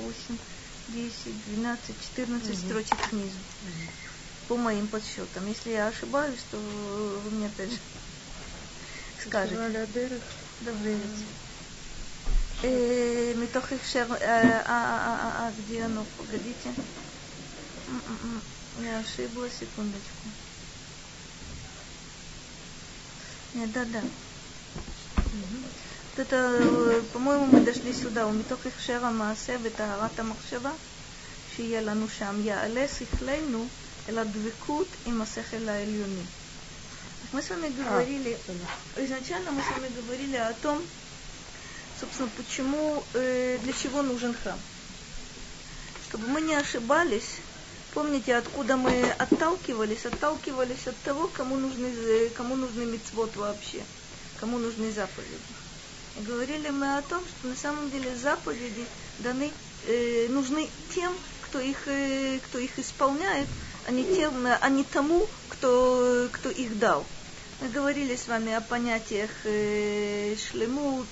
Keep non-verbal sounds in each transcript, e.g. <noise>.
восемь, десять, двенадцать, четырнадцать строчек снизу. По моим подсчетам. Если я ошибаюсь, то вы мне опять же скажете. Добрый вечер. מתוך הקשר, где оно, погодите. Я ошиблась, секундочку. Нет, да, да. Вот это, по-моему, мы дошли сюда. ומתוך הכשר המעשה וטהרת המחשבה, שיהיה לנו שם, יעלה שכלנו אל הדבקות עם השכל העליוני. Мы с вами говорили, изначально мы с вами говорили о том, собственно, почему, э, для чего нужен храм. Чтобы мы не ошибались, помните, откуда мы отталкивались? Отталкивались от того, кому нужны, кому нужны мецвод вообще, кому нужны заповеди. Говорили мы о том, что на самом деле заповеди даны, э, нужны тем, кто их, э, кто их исполняет, а не, тем, а не тому, кто, кто их дал. Мы говорили с вами о понятиях э, шлемут,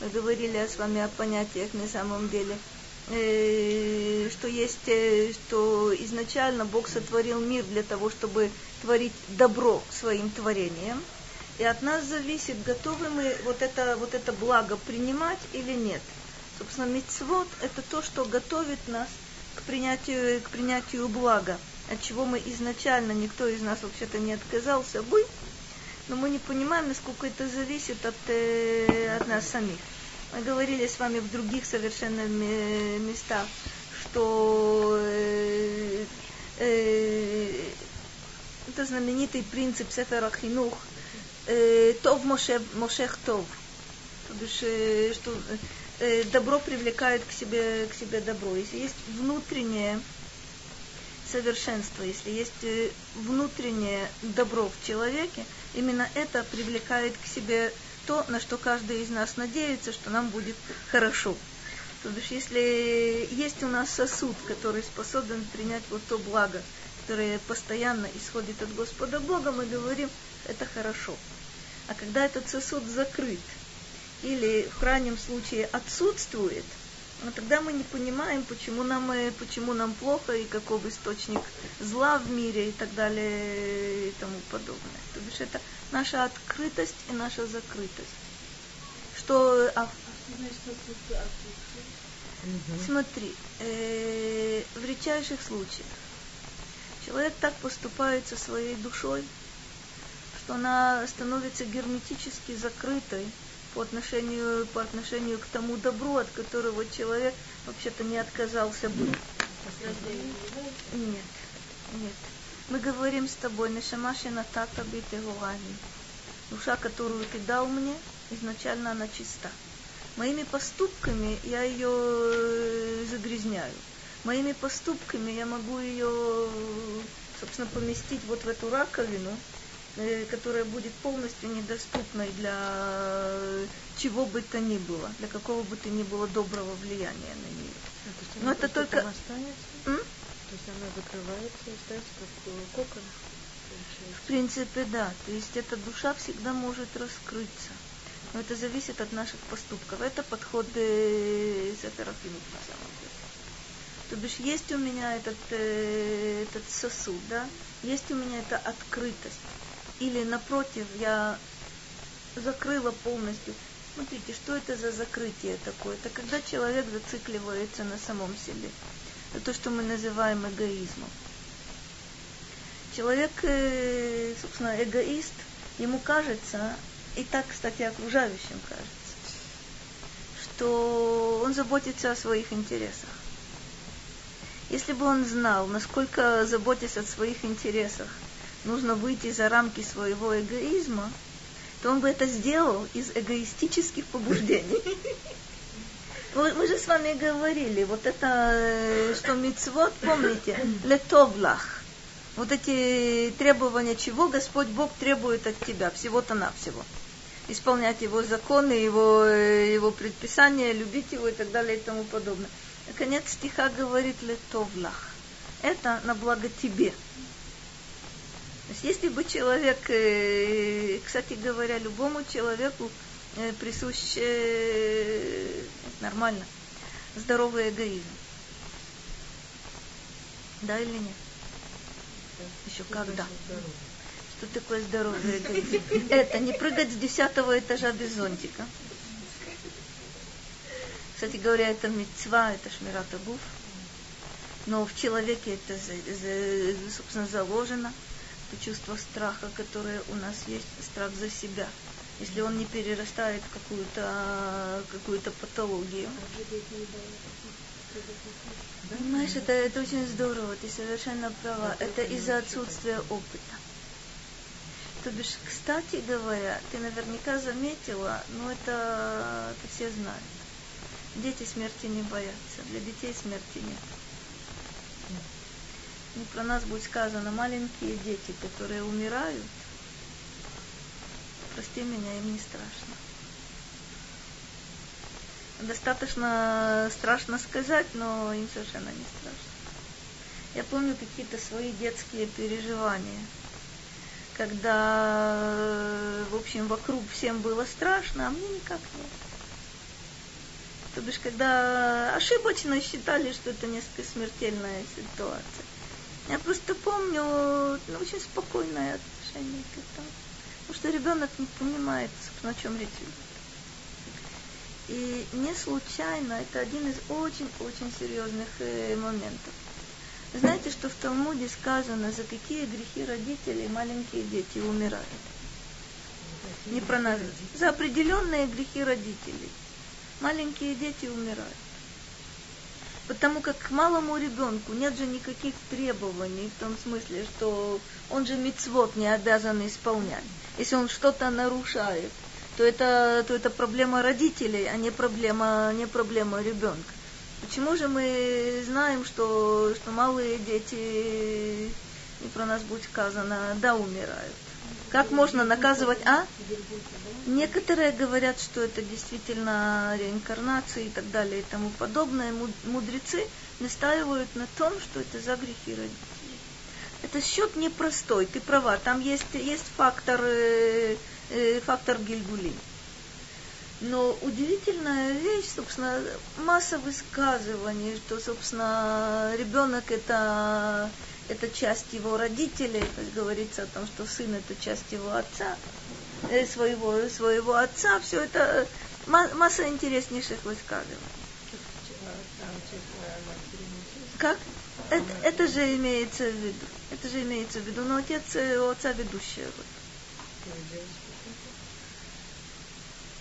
мы говорили с вами о понятиях на самом деле, э, что есть, э, что изначально Бог сотворил мир для того, чтобы творить добро своим творением. И от нас зависит, готовы мы вот это, вот это благо принимать или нет. Собственно, мицвод – это то, что готовит нас к принятию, к принятию блага, от чего мы изначально, никто из нас вообще-то не отказался бы, но мы не понимаем, насколько это зависит от, э, от нас самих. Мы говорили с вами в других совершенно местах, что э, э, это знаменитый принцип Сефера Хинух, Тов Мошех, Мошех Тов. То бишь, э, что э, добро привлекает к себе, к себе добро. Если есть внутреннее совершенство, если есть э, внутреннее добро в человеке, именно это привлекает к себе то, на что каждый из нас надеется, что нам будет хорошо. То есть, если есть у нас сосуд, который способен принять вот то благо, которое постоянно исходит от Господа Бога, мы говорим, это хорошо. А когда этот сосуд закрыт или в крайнем случае отсутствует – но тогда мы не понимаем, почему нам, э, почему нам плохо и каков источник зла в мире и так далее и тому подобное. То есть это наша открытость и наша закрытость. Что... А, смотри, э, в редчайших случаях человек так поступает со своей душой, что она становится герметически закрытой по отношению, по отношению к тому добру, от которого человек вообще-то не отказался бы. Нет, нет. Мы говорим с тобой, Нешамаши Натата Битегуани. Душа, которую ты дал мне, изначально она чиста. Моими поступками я ее э, загрязняю. Моими поступками я могу ее, собственно, поместить вот в эту раковину, Э, которая будет полностью недоступной для чего бы то ни было, для какого бы то ни было доброго влияния на нее. А, Но это только... Останется? М? То есть она закрывается и остается как э, кокон? В принципе, да. То есть эта душа всегда может раскрыться. Но это зависит от наших поступков. Это подход э, Сеферафимут на самом деле. То бишь есть у меня этот, э, этот сосуд, да? Есть у меня эта открытость или напротив, я закрыла полностью. Смотрите, что это за закрытие такое? Это когда человек зацикливается на самом себе. Это то, что мы называем эгоизмом. Человек, э, собственно, эгоист, ему кажется, и так, кстати, окружающим кажется, что он заботится о своих интересах. Если бы он знал, насколько заботясь о своих интересах, нужно выйти за рамки своего эгоизма, то он бы это сделал из эгоистических побуждений. <laughs> Мы же с вами говорили, вот это, э, что мицвод, помните, летовлах. Вот эти требования, чего Господь Бог требует от тебя, всего-то навсего. Исполнять Его законы, Его, э, его предписания, любить Его и так далее и тому подобное. Конец стиха говорит летовлах. Это на благо тебе. То есть если бы человек, э, кстати говоря, любому человеку э, присущ э, нормально, Здоровый эгоизм. Да или нет? Еще когда? Что такое здоровый эгоизм? Это не прыгать с десятого этажа без зонтика. Кстати говоря, это мецва, это шмирата гуф. Но в человеке это, собственно, заложено. Это чувство страха, которое у нас есть, страх за себя. Если он не перерастает в какую-то какую патологию. Понимаешь, это, это очень здорово, ты совершенно права. Это из-за отсутствия опыта. То бишь, кстати говоря, ты наверняка заметила, но это, это все знают. Дети смерти не боятся, для детей смерти нет. Ну, про нас будет сказано, маленькие дети, которые умирают, прости меня, им не страшно. Достаточно страшно сказать, но им совершенно не страшно. Я помню какие-то свои детские переживания, когда, в общем, вокруг всем было страшно, а мне никак нет. То бишь, когда ошибочно считали, что это несколько смертельная ситуация. Я просто помню ну, очень спокойное отношение к этому. Потому что ребенок не понимает, о чем речь идет. И не случайно, это один из очень-очень серьезных э, моментов. Знаете, что в Талмуде сказано, за какие грехи родителей маленькие дети умирают? Не про нас. За определенные грехи родителей маленькие дети умирают. Потому как к малому ребенку нет же никаких требований в том смысле, что он же мицвод не обязан исполнять. Если он что-то нарушает, то это, то это проблема родителей, а не проблема, не проблема ребенка. Почему же мы знаем, что, что малые дети, и про нас будет сказано, да, умирают? Как можно наказывать, а? Некоторые говорят, что это действительно реинкарнация и так далее и тому подобное. Мудрецы настаивают на том, что это за грехи родителей. Это счет непростой, ты права, там есть, есть фактор, э, э, фактор Гильгули. Но удивительная вещь, собственно, масса высказываний, что, собственно, ребенок это это часть его родителей, то есть говорится о том, что сын это часть его отца, э, своего, своего отца, все это масса интереснейших высказываний. Как? Это, это же имеется в виду. Это же имеется в виду. Но отец э, у отца ведущего.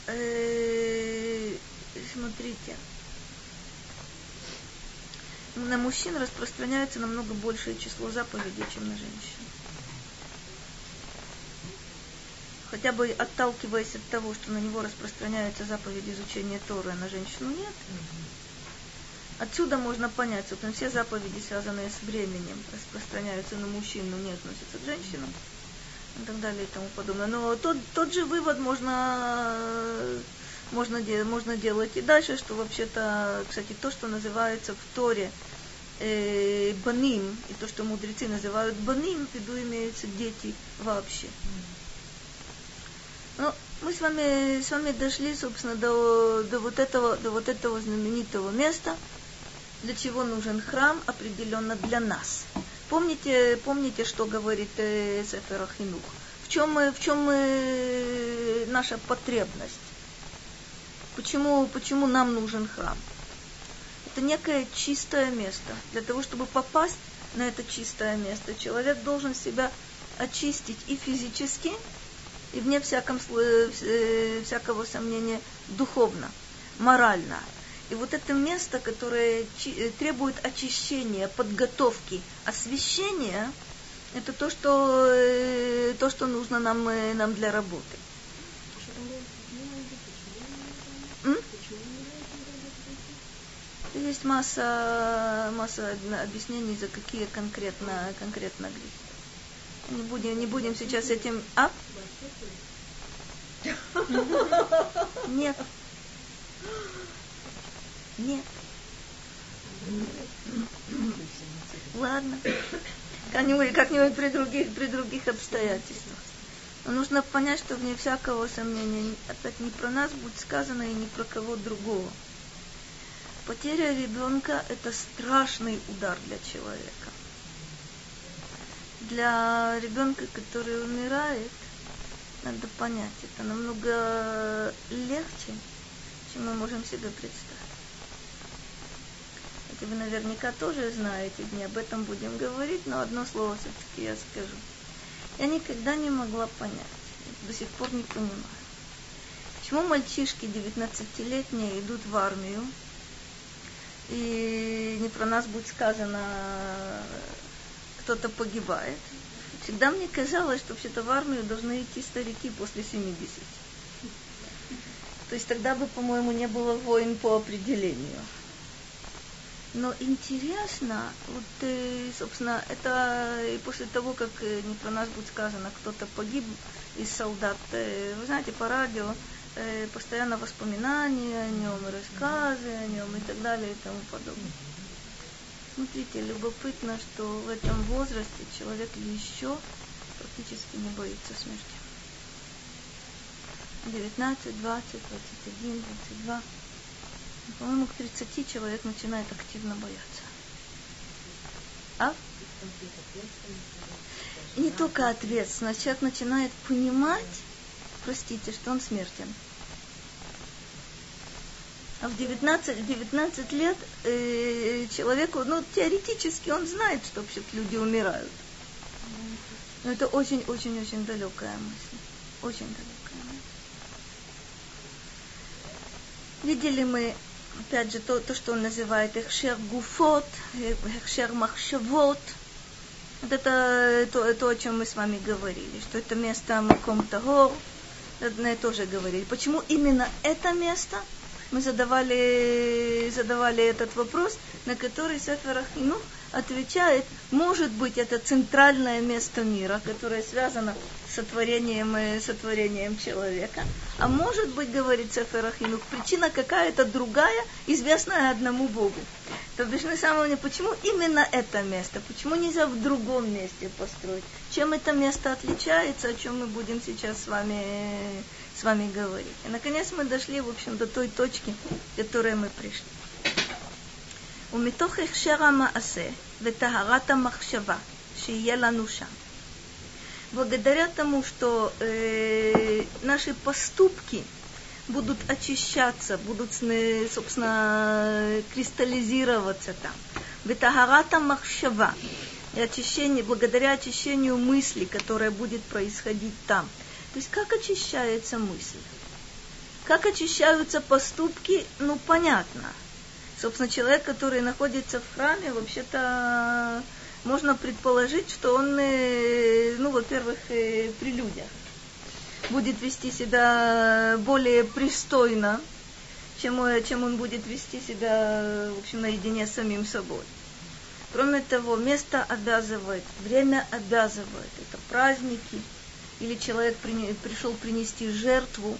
Э, смотрите на мужчин распространяется намного большее число заповедей, чем на женщин. Хотя бы отталкиваясь от того, что на него распространяются заповеди изучения Торы, а на женщину нет. Отсюда можно понять, что все заповеди, связанные с временем, распространяются на мужчин, но не относятся к женщинам и так далее и тому подобное. Но тот, тот же вывод можно, можно, можно делать и дальше, что вообще-то, кстати, то, что называется в Торе э, баним, и то, что мудрецы называют баним, в виду имеются дети вообще. Ну, мы с вами, с вами дошли, собственно, до, до, вот этого, до вот этого знаменитого места, для чего нужен храм определенно для нас. Помните, помните, что говорит э, Сефер Ахинух? В чем, в чем мы, наша потребность? Почему, почему нам нужен храм? это некое чистое место. Для того, чтобы попасть на это чистое место, человек должен себя очистить и физически, и вне всяком, э, всякого сомнения духовно, морально. И вот это место, которое э, требует очищения, подготовки, освещения, это то, что, э, то, что нужно нам, нам для работы. Есть масса, масса объяснений, за какие конкретно, конкретно грехи. Не будем, не будем сейчас этим... А? Нет. Нет. Ладно. Как-нибудь, как-нибудь при других, при других обстоятельствах. Но нужно понять, что вне всякого сомнения опять не про нас будет сказано и не про кого другого. Потеря ребенка – это страшный удар для человека. Для ребенка, который умирает, надо понять, это намного легче, чем мы можем себе представить. Это вы наверняка тоже знаете, не об этом будем говорить, но одно слово все-таки я скажу. Я никогда не могла понять, до сих пор не понимаю, почему мальчишки 19-летние идут в армию, и не про нас будет сказано, кто-то погибает. Всегда мне казалось, что вообще-то в армию должны идти старики после 70. То есть тогда бы, по-моему, не было войн по определению. Но интересно, вот, э, собственно, это и после того, как э, не про нас будет сказано, кто-то погиб из солдат, э, вы знаете, по радио постоянно воспоминания о нем, рассказы о нем и так далее и тому подобное. Смотрите, любопытно, что в этом возрасте человек еще практически не боится смерти. 19, 20, 21, 22. По-моему, к 30 человек начинает активно бояться. А? Не только ответственность, человек начинает понимать, простите, что он смертен. А в 19, 19 лет э, человеку, ну, теоретически он знает, что вообще люди умирают. Но это очень-очень-очень далекая мысль. Очень далекая мысль. Видели мы, опять же, то, то что он называет эхшер гуфот, эхшер махшавот. Вот это то, то, о чем мы с вами говорили, что это место Маком Тагор, это тоже говорили. Почему именно это место – мы задавали, задавали этот вопрос, на который Сефер Ахину отвечает, может быть, это центральное место мира, которое связано с сотворением, э, сотворением человека. А может быть, говорит Сефер Ахинух, причина какая-то другая, известная одному Богу. То бишь, на самом деле, почему именно это место? Почему нельзя в другом месте построить? Чем это место отличается, о чем мы будем сейчас с вами с вами говорить. И наконец мы дошли, в общем, до той точки, к которой мы пришли. ומתוך הכשר המעשה וטהרת המחשבה שיהיה לנו שם. Благодаря тому, что э, наши поступки будут очищаться, будут, собственно, кристаллизироваться там. Витагарата махшава. И очищение, благодаря очищению мысли, которое будет происходить там – то есть как очищается мысль? Как очищаются поступки, ну понятно. Собственно, человек, который находится в храме, вообще-то можно предположить, что он, э, ну, во-первых, э, при людях будет вести себя более пристойно, чем, чем он будет вести себя, в общем, наедине с самим собой. Кроме того, место обязывает, время обязывает. Это праздники – или человек пришел принести жертву,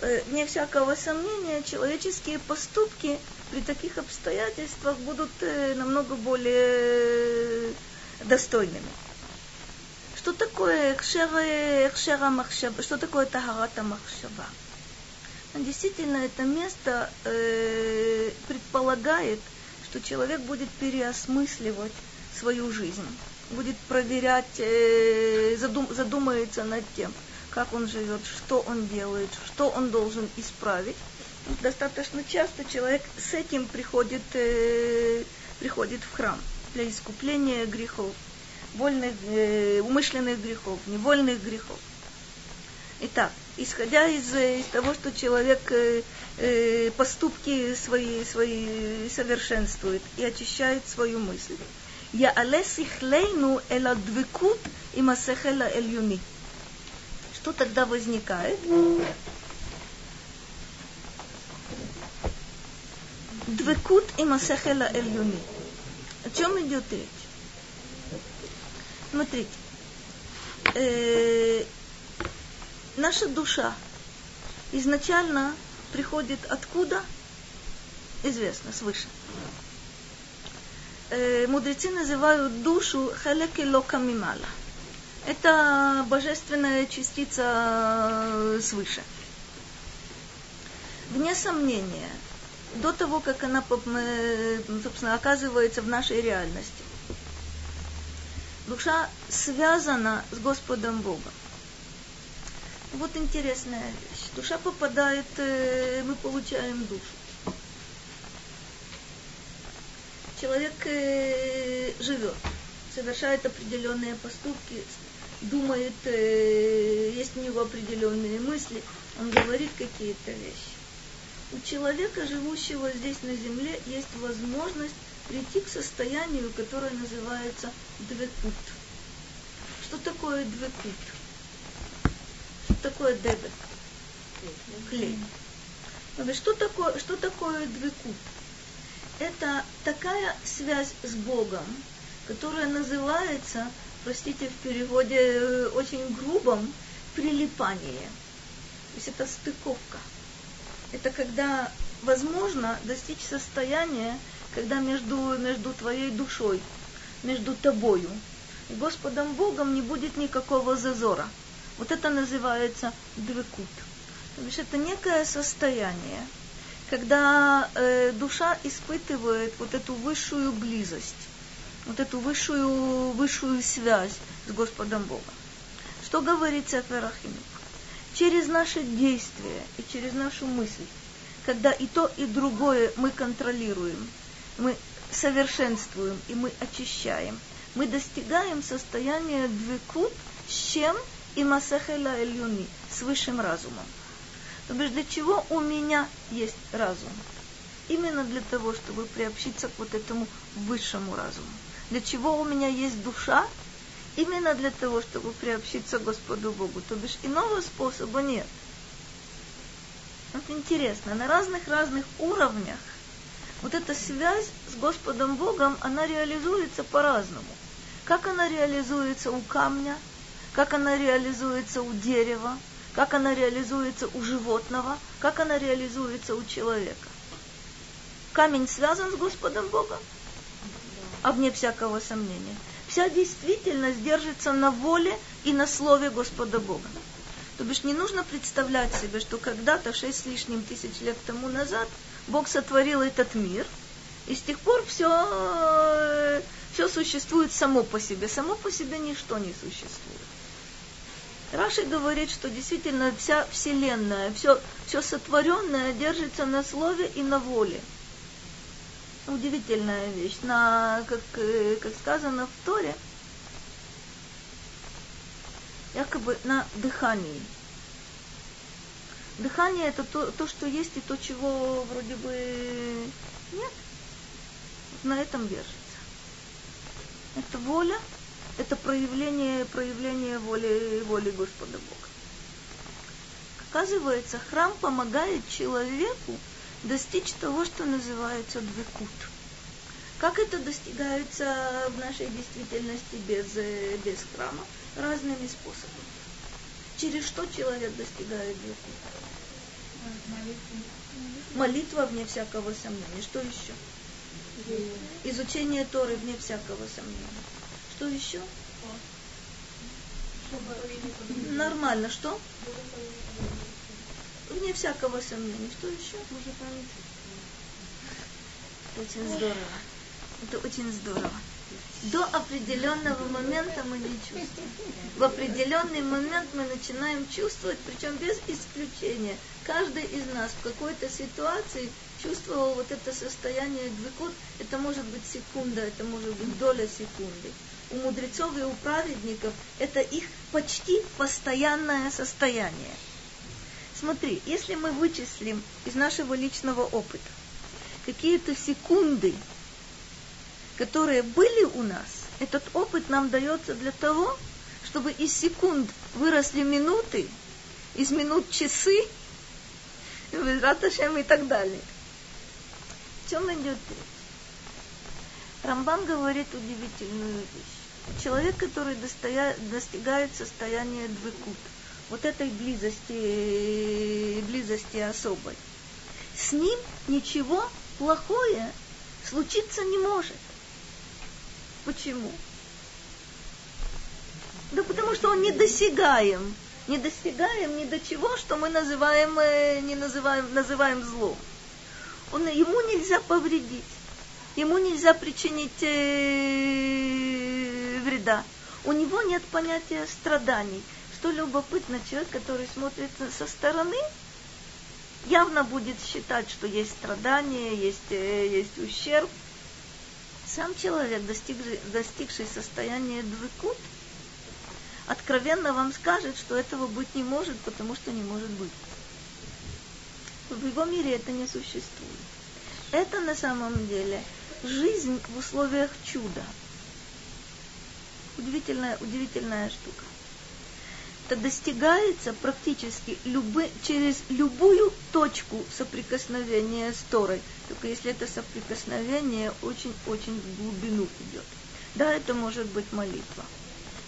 э, вне всякого сомнения, человеческие поступки при таких обстоятельствах будут э, намного более достойными. Что такое экшера махшаба? Что такое тахарата махшаба? Действительно, это место э, предполагает, что человек будет переосмысливать свою жизнь будет проверять, э, задум, задумается над тем, как он живет, что он делает, что он должен исправить. Достаточно часто человек с этим приходит, э, приходит в храм для искупления грехов, вольных, э, умышленных грехов, невольных грехов. Итак, исходя из, из того, что человек э, поступки свои, свои совершенствует и очищает свою мысль, יעלה שכלנו אל הדבקות עם השכל העליוני. Что тогда возникает? Двекут и масахела эльюни. О чем идет речь? Смотрите, э, наша душа изначально приходит откуда? Известно, свыше э, мудрецы называют душу халеки лока мимала. Это божественная частица э, свыше. Вне сомнения, до того, как она, э, собственно, оказывается в нашей реальности. Душа связана с Господом Богом. Вот интересная вещь. Душа попадает, э, мы получаем душу. Человек э, живет, совершает определенные поступки, думает, есть у него определенные мысли, он говорит какие-то вещи. У человека, живущего здесь на земле, есть возможность прийти к состоянию, которое называется двекут. Что такое двекут? Что такое дебет? Клей. Что такое, что такое двекут? Это такая связь с Богом, которая называется, простите, в переводе э, очень грубом, прилипание. То есть это стыковка. Это когда возможно достичь состояния, когда между, между твоей душой, между тобою и Господом Богом не будет никакого зазора. Вот это называется двекут. То есть это некое состояние, когда э, душа испытывает вот эту высшую близость, вот эту высшую, высшую связь с Господом Богом. Что говорит Сефер Через наши действия и через нашу мысль, когда и то, и другое мы контролируем – мы совершенствуем и мы очищаем, мы достигаем состояния двекут с чем и масахела эльюни, с высшим разумом. То есть для чего у меня есть разум? Именно для того, чтобы приобщиться к вот этому высшему разуму. Для чего у меня есть душа? Именно для того, чтобы приобщиться к Господу Богу. То бишь иного способа нет. Вот интересно, на разных-разных уровнях вот эта связь с Господом Богом, она реализуется по-разному. Как она реализуется у камня, как она реализуется у дерева, как она реализуется у животного, как она реализуется у человека. Камень связан с Господом Богом, а вне всякого сомнения. Вся действительность держится на воле и на слове Господа Бога. То бишь не нужно представлять себе, что когда-то, шесть с лишним тысяч лет тому назад, Бог сотворил этот мир, и с тех пор все, все существует само по себе. Само по себе ничто не существует. Раши говорит, что действительно вся Вселенная, все, все сотворенное держится на слове и на воле. Удивительная вещь. На, как, как сказано в Торе, якобы на дыхании. Дыхание это то, то, что есть, и то, чего вроде бы нет. На этом держится. Это воля, это проявление, проявление воли, воли Господа Бога. Оказывается, храм помогает человеку достичь того, что называется двекут. Как это достигается в нашей действительности без, без храма? Разными способами. Через что человек достигает двекут? Молитва вне всякого сомнения. Что еще? Изучение Торы вне всякого сомнения. Что еще? Нормально. Что? Вне всякого сомнения. Что еще? Очень здорово. Это очень здорово до определенного момента мы не чувствуем. В определенный момент мы начинаем чувствовать, причем без исключения. Каждый из нас в какой-то ситуации чувствовал вот это состояние двекот. Это может быть секунда, это может быть доля секунды. У мудрецов и у праведников это их почти постоянное состояние. Смотри, если мы вычислим из нашего личного опыта какие-то секунды, которые были у нас, этот опыт нам дается для того, чтобы из секунд выросли минуты, из минут часы, и так далее. В чем идет речь? Рамбан говорит удивительную вещь. Человек, который достигает состояния двекут, вот этой близости, близости особой, с ним ничего плохое случиться не может. Почему? Да потому что он недосягаем. Не достигаем ни до чего, что мы называем, э, не называем, называем злом. Он, ему нельзя повредить, ему нельзя причинить э, вреда. У него нет понятия страданий. Что любопытно, человек, который смотрит со стороны, явно будет считать, что есть страдания, есть, э, есть ущерб. Сам человек, достигший, достигший состояния двыкут, откровенно вам скажет, что этого быть не может, потому что не может быть. В его мире это не существует. Это на самом деле жизнь в условиях чуда. Удивительная, удивительная штука это достигается практически любы, через любую точку соприкосновения с Торой. Только если это соприкосновение очень-очень в глубину идет. Да, это может быть молитва.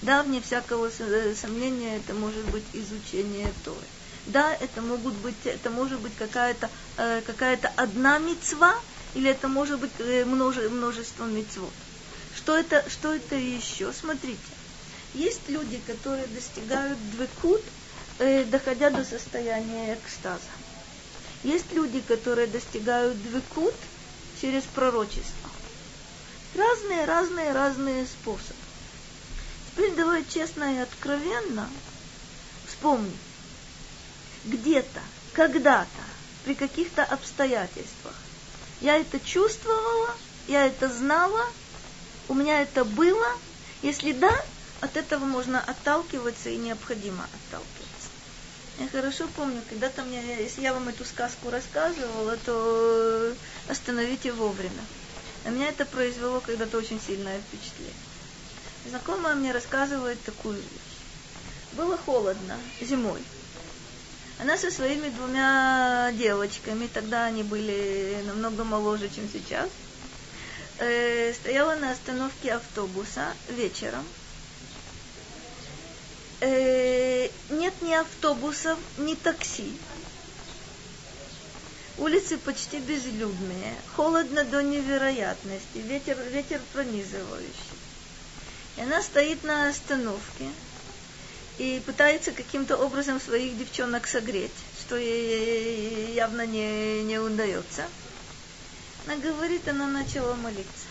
Да, вне всякого э, сомнения, это может быть изучение Торы. Да, это могут быть, это может быть какая-то э, какая одна мецва, или это может быть э, множе, множество мецвод. Что это, что это еще? Смотрите. Есть люди, которые достигают двекут, э, доходя до состояния экстаза. Есть люди, которые достигают двекут через пророчество. Разные, разные, разные способы. Теперь давай честно и откровенно вспомни. Где-то, когда-то, при каких-то обстоятельствах я это чувствовала, я это знала, у меня это было. Если да, от этого можно отталкиваться и необходимо отталкиваться. Я хорошо помню, когда-то мне, если я вам эту сказку рассказывала, то остановите вовремя. На меня это произвело когда-то очень сильное впечатление. Знакомая мне рассказывает такую вещь. Было холодно зимой. Она со своими двумя девочками, тогда они были намного моложе, чем сейчас, э, стояла на остановке автобуса вечером – э, нет ни автобусов, ни такси. Улицы почти безлюдные, холодно до невероятности, ветер, ветер пронизывающий. И она стоит на остановке и пытается каким-то образом своих девчонок согреть, что ей явно не, не удается. Она говорит, она начала молиться.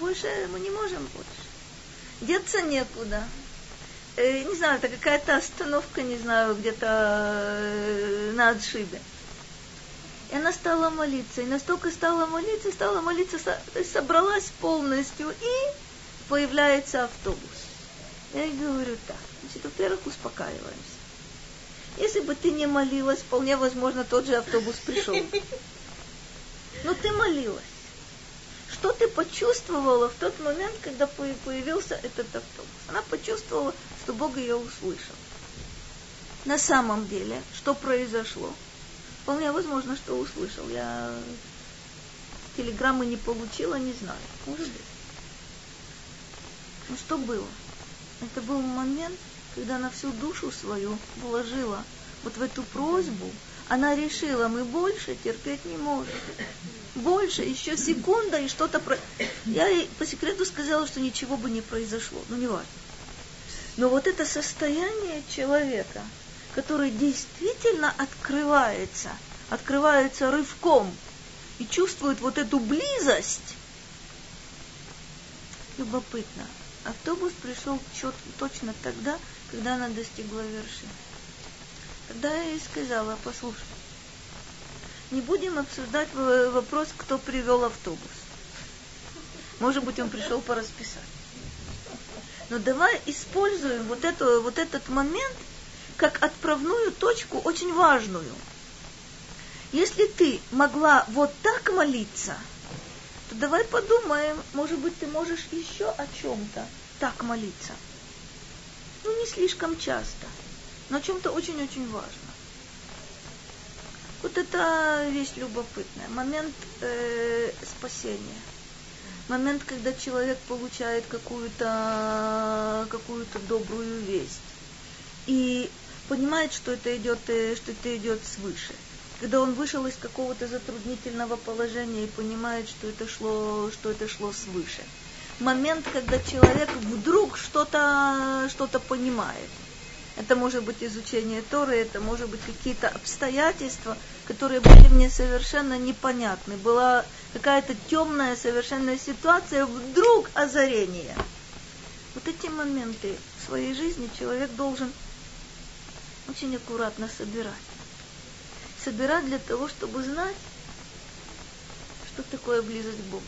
Больше мы не можем больше. Деться некуда э, не знаю, это какая-то остановка, не знаю, где-то э, на отшибе. И она стала молиться, и настолько стала молиться, стала молиться, собралась полностью, и появляется автобус. Я ей говорю так, значит, во-первых, успокаиваемся. Если бы ты не молилась, вполне возможно, тот же автобус пришел. Но ты молилась. Что ты почувствовала в тот момент, когда появился этот автобус? Она почувствовала, что Бог ее услышал. На самом деле, что произошло? Вполне возможно, что услышал. Я телеграммы не получила, не знаю. Может быть. Но что было? Это был момент, когда она всю душу свою вложила вот в эту просьбу. Она решила, мы больше терпеть не можем. Больше, еще секунда, и что-то... Про... Я ей по секрету сказала, что ничего бы не произошло. Ну, не важно. Но вот это состояние человека, который действительно открывается, открывается рывком и чувствует вот эту близость, любопытно. Автобус пришел точно тогда, когда она достигла вершины. Тогда я ей сказала, послушай, не будем обсуждать вопрос, кто привел автобус. Может быть, он пришел по расписанию. Но давай используем вот, эту, вот этот момент как отправную точку очень важную. Если ты могла вот так молиться, то давай подумаем, может быть, ты можешь еще о чем-то так молиться. Ну, не слишком часто, о чем-то очень-очень важно. Вот это вещь любопытная. Момент э, спасения момент, когда человек получает какую-то какую добрую весть и понимает, что это идет, э, что это идет свыше. Когда он вышел из какого-то затруднительного положения и понимает, что это шло, что это шло свыше. Момент, когда человек вдруг что-то что понимает. Это может быть изучение Торы, это может быть какие-то обстоятельства, которые были мне совершенно непонятны. Была какая-то темная совершенная ситуация, вдруг озарение. Вот эти моменты в своей жизни человек должен очень аккуратно собирать. Собирать для того, чтобы знать, что такое близость к Богу.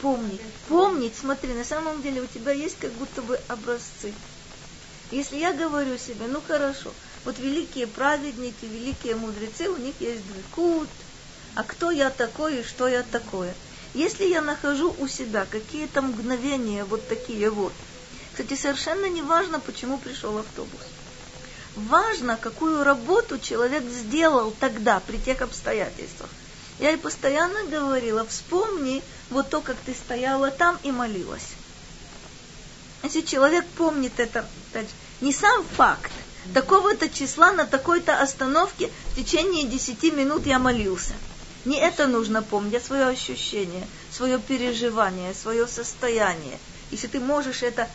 Помнить. Помнить, смотри, на самом деле у тебя есть как будто бы образцы. Если я говорю себе, ну хорошо, вот великие праведники, великие мудрецы, у них есть двекут, а кто я такой и что я такое. Если я нахожу у себя какие-то мгновения вот такие вот, кстати, совершенно не важно, почему пришел автобус. Важно, какую работу человек сделал тогда, при тех обстоятельствах. Я ей постоянно говорила, вспомни вот то, как ты стояла там и молилась. Если человек помнит это, не сам факт, такого-то числа на такой-то остановке в течение десяти минут я молился. Не это нужно помнить, а свое ощущение, свое переживание, свое состояние. Если ты можешь это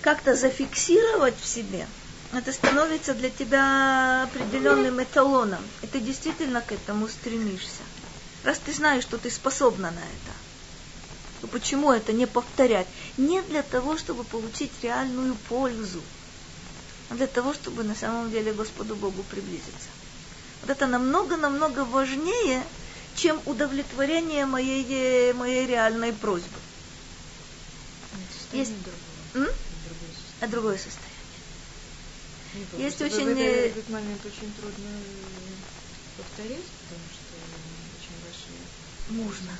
как-то зафиксировать в себе – это становится для тебя определенным эталоном, и ты действительно к этому стремишься. Раз ты знаешь, что ты способна на это, то почему это не повторять? Не для того, чтобы получить реальную пользу, а для того, чтобы на самом деле Господу Богу приблизиться. Вот это намного-намного важнее, чем удовлетворение моей, моей реальной просьбы. Есть... Другое. А другое состояние. Есть в очень... Этот, этот момент очень трудно повторить, потому что очень большие... Нужно.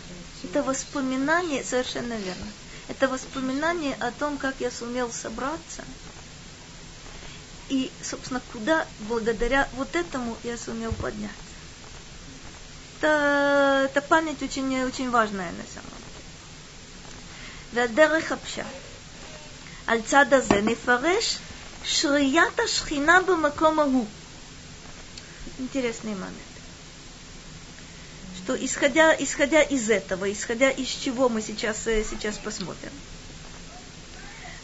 Это воспоминание, совершенно верно. Это воспоминание о том, как я сумел собраться. И, собственно, куда благодаря вот этому я сумел подняться. Это, это память очень, очень важная на самом деле. והדרך הפשט. על צד הזה נפרש шрият ашхина бамаком агу. Интересный момент. Что исходя, исходя из этого, исходя из чего мы сейчас, э, сейчас посмотрим,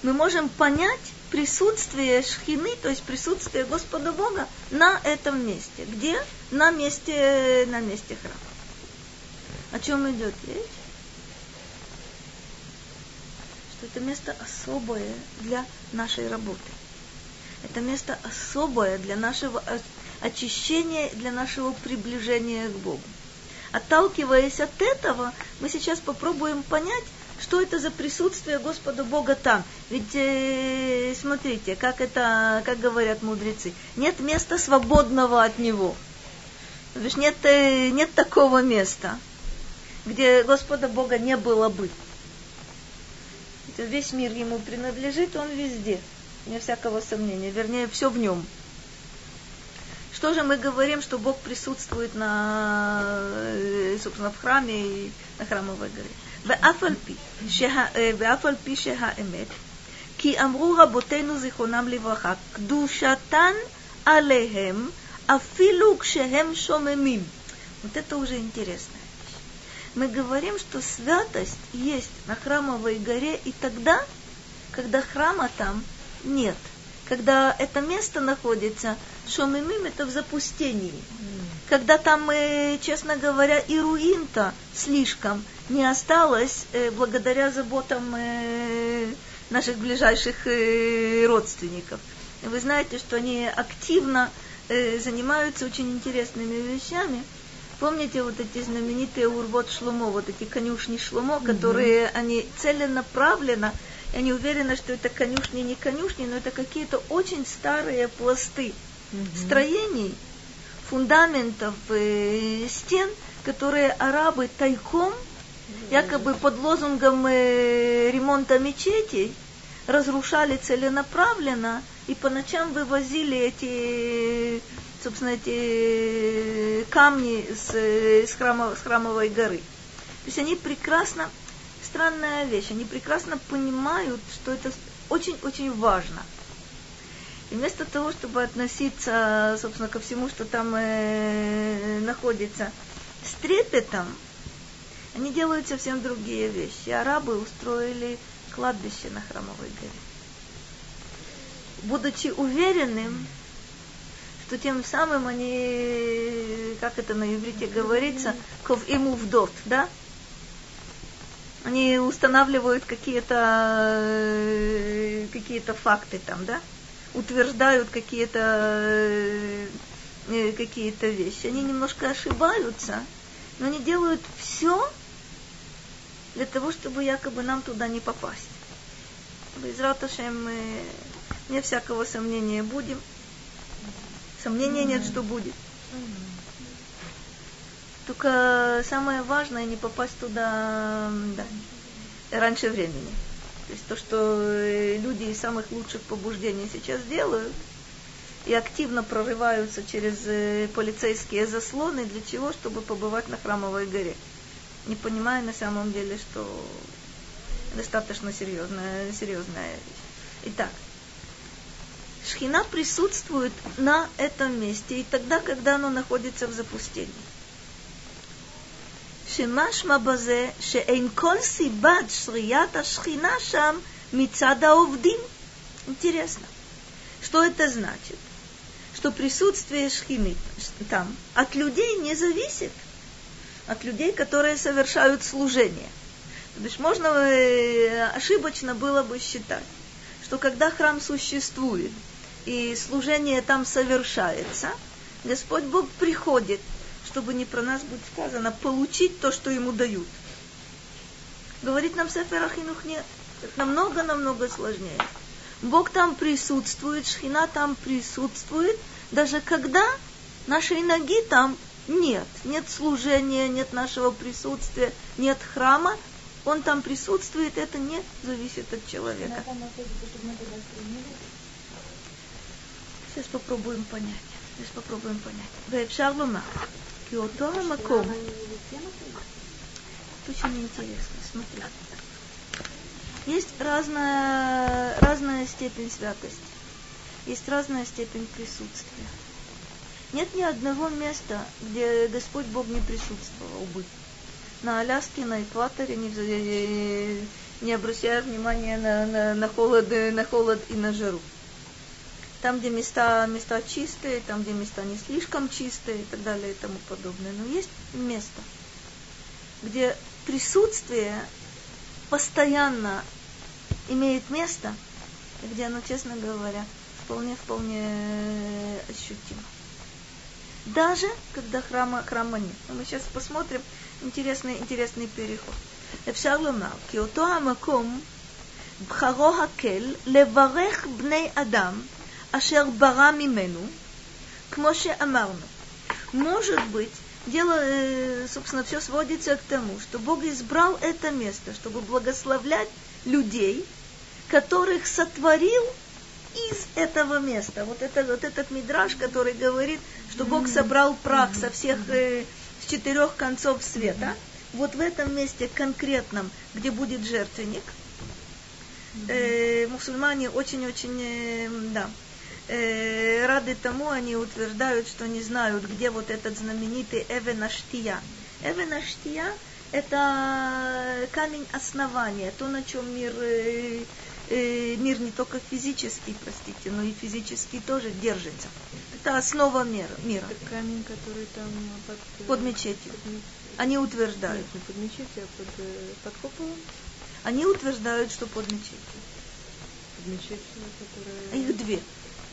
мы можем понять присутствие шхины, то есть присутствие Господа Бога на этом месте. Где? На месте, на месте храма. О чем идет речь? Что это место особое для нашей работы. Это место особое для нашего очищения, для нашего приближения к Богу. Отталкиваясь от этого, мы сейчас попробуем понять, что это за присутствие Господа Бога там. Ведь э, смотрите, как это, как говорят мудрецы, нет места свободного от Него. То нет, э, нет такого места, где Господа Бога не было бы. Весь мир ему принадлежит, он везде не всякого сомнения, вернее, все в нем. Что же мы говорим, что Бог присутствует на, э, собственно, в храме и на храмовой горе? ואף על פי שהאמת, כי אמרו רבותינו זיכרונם לברכה, קדושתן עליהם אפילו כשהם שוממים. Вот это уже интересная вещь. Мы говорим, что святость есть на храмовой горе и тогда, когда храма там нет. Когда это место находится, шомимим это в запустении. Когда там, э, честно говоря, и руин-то слишком не осталось э, благодаря заботам э, наших ближайших родственников. Вы знаете, что они активно занимаются очень интересными вещами. Помните вот эти знаменитые урвот Шломо, вот эти конюшни mm-hmm. которые они целенаправленно я не уверена, что это конюшни, не конюшни, но это какие-то очень старые пласты угу. строений, фундаментов, э, стен, которые арабы тайком, якобы под лозунгом э, ремонта мечетей, разрушали целенаправленно и по ночам вывозили эти, собственно, эти камни с, э, с, храма, с храмовой горы. То есть они прекрасно странная вещь. Они прекрасно понимают, что это очень-очень важно. И вместо того, чтобы относиться, собственно, ко всему, что там э, находится, с трепетом, они делают совсем другие вещи. Арабы устроили кладбище на Храмовой горе. будучи уверенным, что тем самым они, как это на иврите говорится, ков ему вдот, да? Они устанавливают какие-то э, какие-то факты там, да? Утверждают какие-то э, какие-то вещи. Они немножко ошибаются, но они делают все для того, чтобы якобы нам туда не попасть. Без Раташем мы не всякого сомнения будем. Сомнения нет, что будет. Только самое важное не попасть туда да, раньше времени. То есть то, что э, люди из самых лучших побуждений сейчас делают, и активно прорываются через э, полицейские заслоны, для чего? Чтобы побывать на Храмовой горе. Не понимая на самом деле, что достаточно серьезная, серьезная вещь. Итак, Шхина присутствует на этом месте и тогда, когда оно находится в запустении. שמשמע בזה שאין כל סיבת שריית השכינה שם מצד העובדים. Интересно. Что это значит? Что присутствие шхины там от людей не зависит. От людей, которые совершают служение. То есть можно э, ошибочно было бы считать, что когда храм существует, и служение там совершается, Господь Бог приходит, чтобы не про нас будет сказано, получить то, что ему дают. Говорит нам Сефер Ахинух нет. Это намного-намного сложнее. Бог там присутствует, Шхина там присутствует, даже когда нашей ноги там нет. Нет служения, нет нашего присутствия, нет храма. Он там присутствует, это не зависит от человека. Сейчас попробуем понять. Сейчас попробуем понять и ото маком. Очень интересно, смотри. Есть разная, разная степень святости. Есть разная степень присутствия. Нет ни одного места, где Господь Бог не присутствовал бы. На Аляске, на экваторе, не, не обращая внимания на, на, на, холод, на холод и на жару там, где места, места чистые, там, где места не слишком чистые и так далее и тому подобное. Но есть место, где присутствие постоянно имеет место, и где оно, честно говоря, вполне-вполне ощутимо. Даже когда храма, храма нет. Мы сейчас посмотрим интересный, интересный переход. אפשר לומר כי אותו המקום, בחרו הקל לברך בני אדם ашер бара мимену, к моше амарну. Может быть, дело, э, собственно, все сводится к тому, что Бог избрал это место, чтобы благословлять людей, которых сотворил из этого места. Вот, это, вот этот мидраж, который говорит, что Бог собрал прах со всех, э, с четырех концов света, вот в этом месте конкретном, где будет жертвенник, э, мусульмане очень-очень, э, да, э, рады тому, они утверждают, что не знают, где вот этот знаменитый Эвенаштия. Эвенаштия – это камень основания, то, на чем мир, э, э, мир не только физический, простите, но и физически тоже держится. Это основа мира. мира. Это камень, который там под, э, под мечетью. Под. Они утверждают. Нет, не под мечетью, а под, э, под куполом. Они утверждают, что под мечетью. Под мечетью, которая... А их две.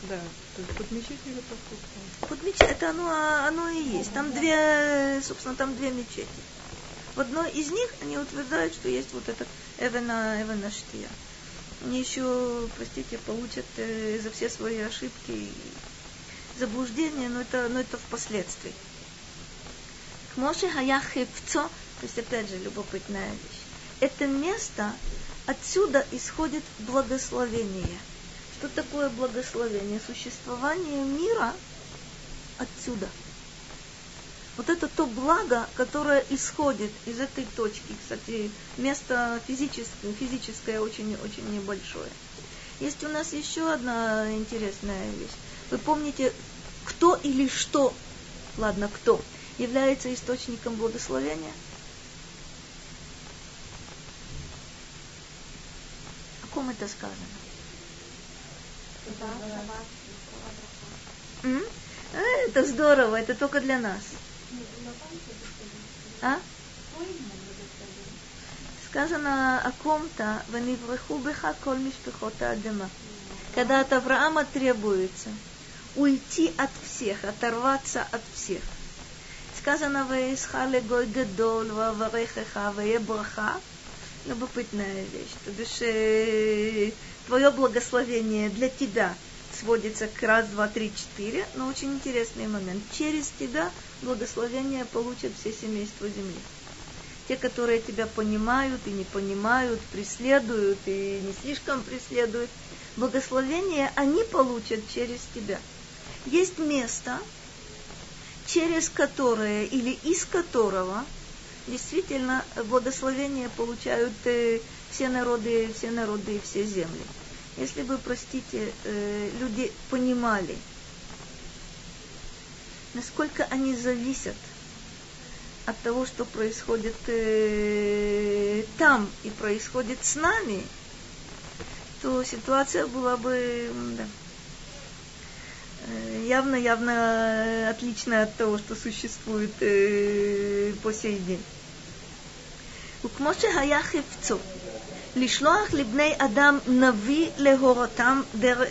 Да, то есть под мечеть или под куполом? Под мечеть, это оно, оно и есть. Там две, собственно, там две мечети. В одной из них они утверждают, что есть вот этот Эвена, Эвена Штия. Они еще, простите, получат э, за все свои ошибки и заблуждения, но это, но это впоследствии. Кмоши Хая Хепцо, то есть опять же любопытная вещь. Это место, отсюда исходит благословение – что такое благословение? Существование мира отсюда. Вот это то благо, которое исходит из этой точки. Кстати, место физическое, физическое очень-очень небольшое. Есть у нас еще одна интересная вещь. Вы помните, кто или что, ладно, кто, является источником благословения? О ком это сказано? А, Это здорово, это только для нас. А? сказано о ком-то, «Ванивраху беха коль мишпехота адема». Когда от Авраама требуется уйти от всех, оторваться от всех. Сказано «Ваисхале гой гадол, ваварехеха, браха». Любопытная вещь. То бишь, э, твое благословение для тебя сводится к раз, два, три, четыре, но очень интересный момент. Через тебя благословение получат все семейства земли те, которые тебя понимают и не понимают, преследуют и не слишком преследуют, благословение они получат через тебя. Есть место, через которое или из которого действительно благословение получают э, все народы, все народы и все земли. Если бы, простите, э, люди понимали, насколько они зависят от того, что происходит э, там и происходит с нами, то ситуация была бы да, явно-явно э, отличная от того, что существует э, по сей день. וכמו שהיה חפצו לשלוח לבני אדם נביא להורתם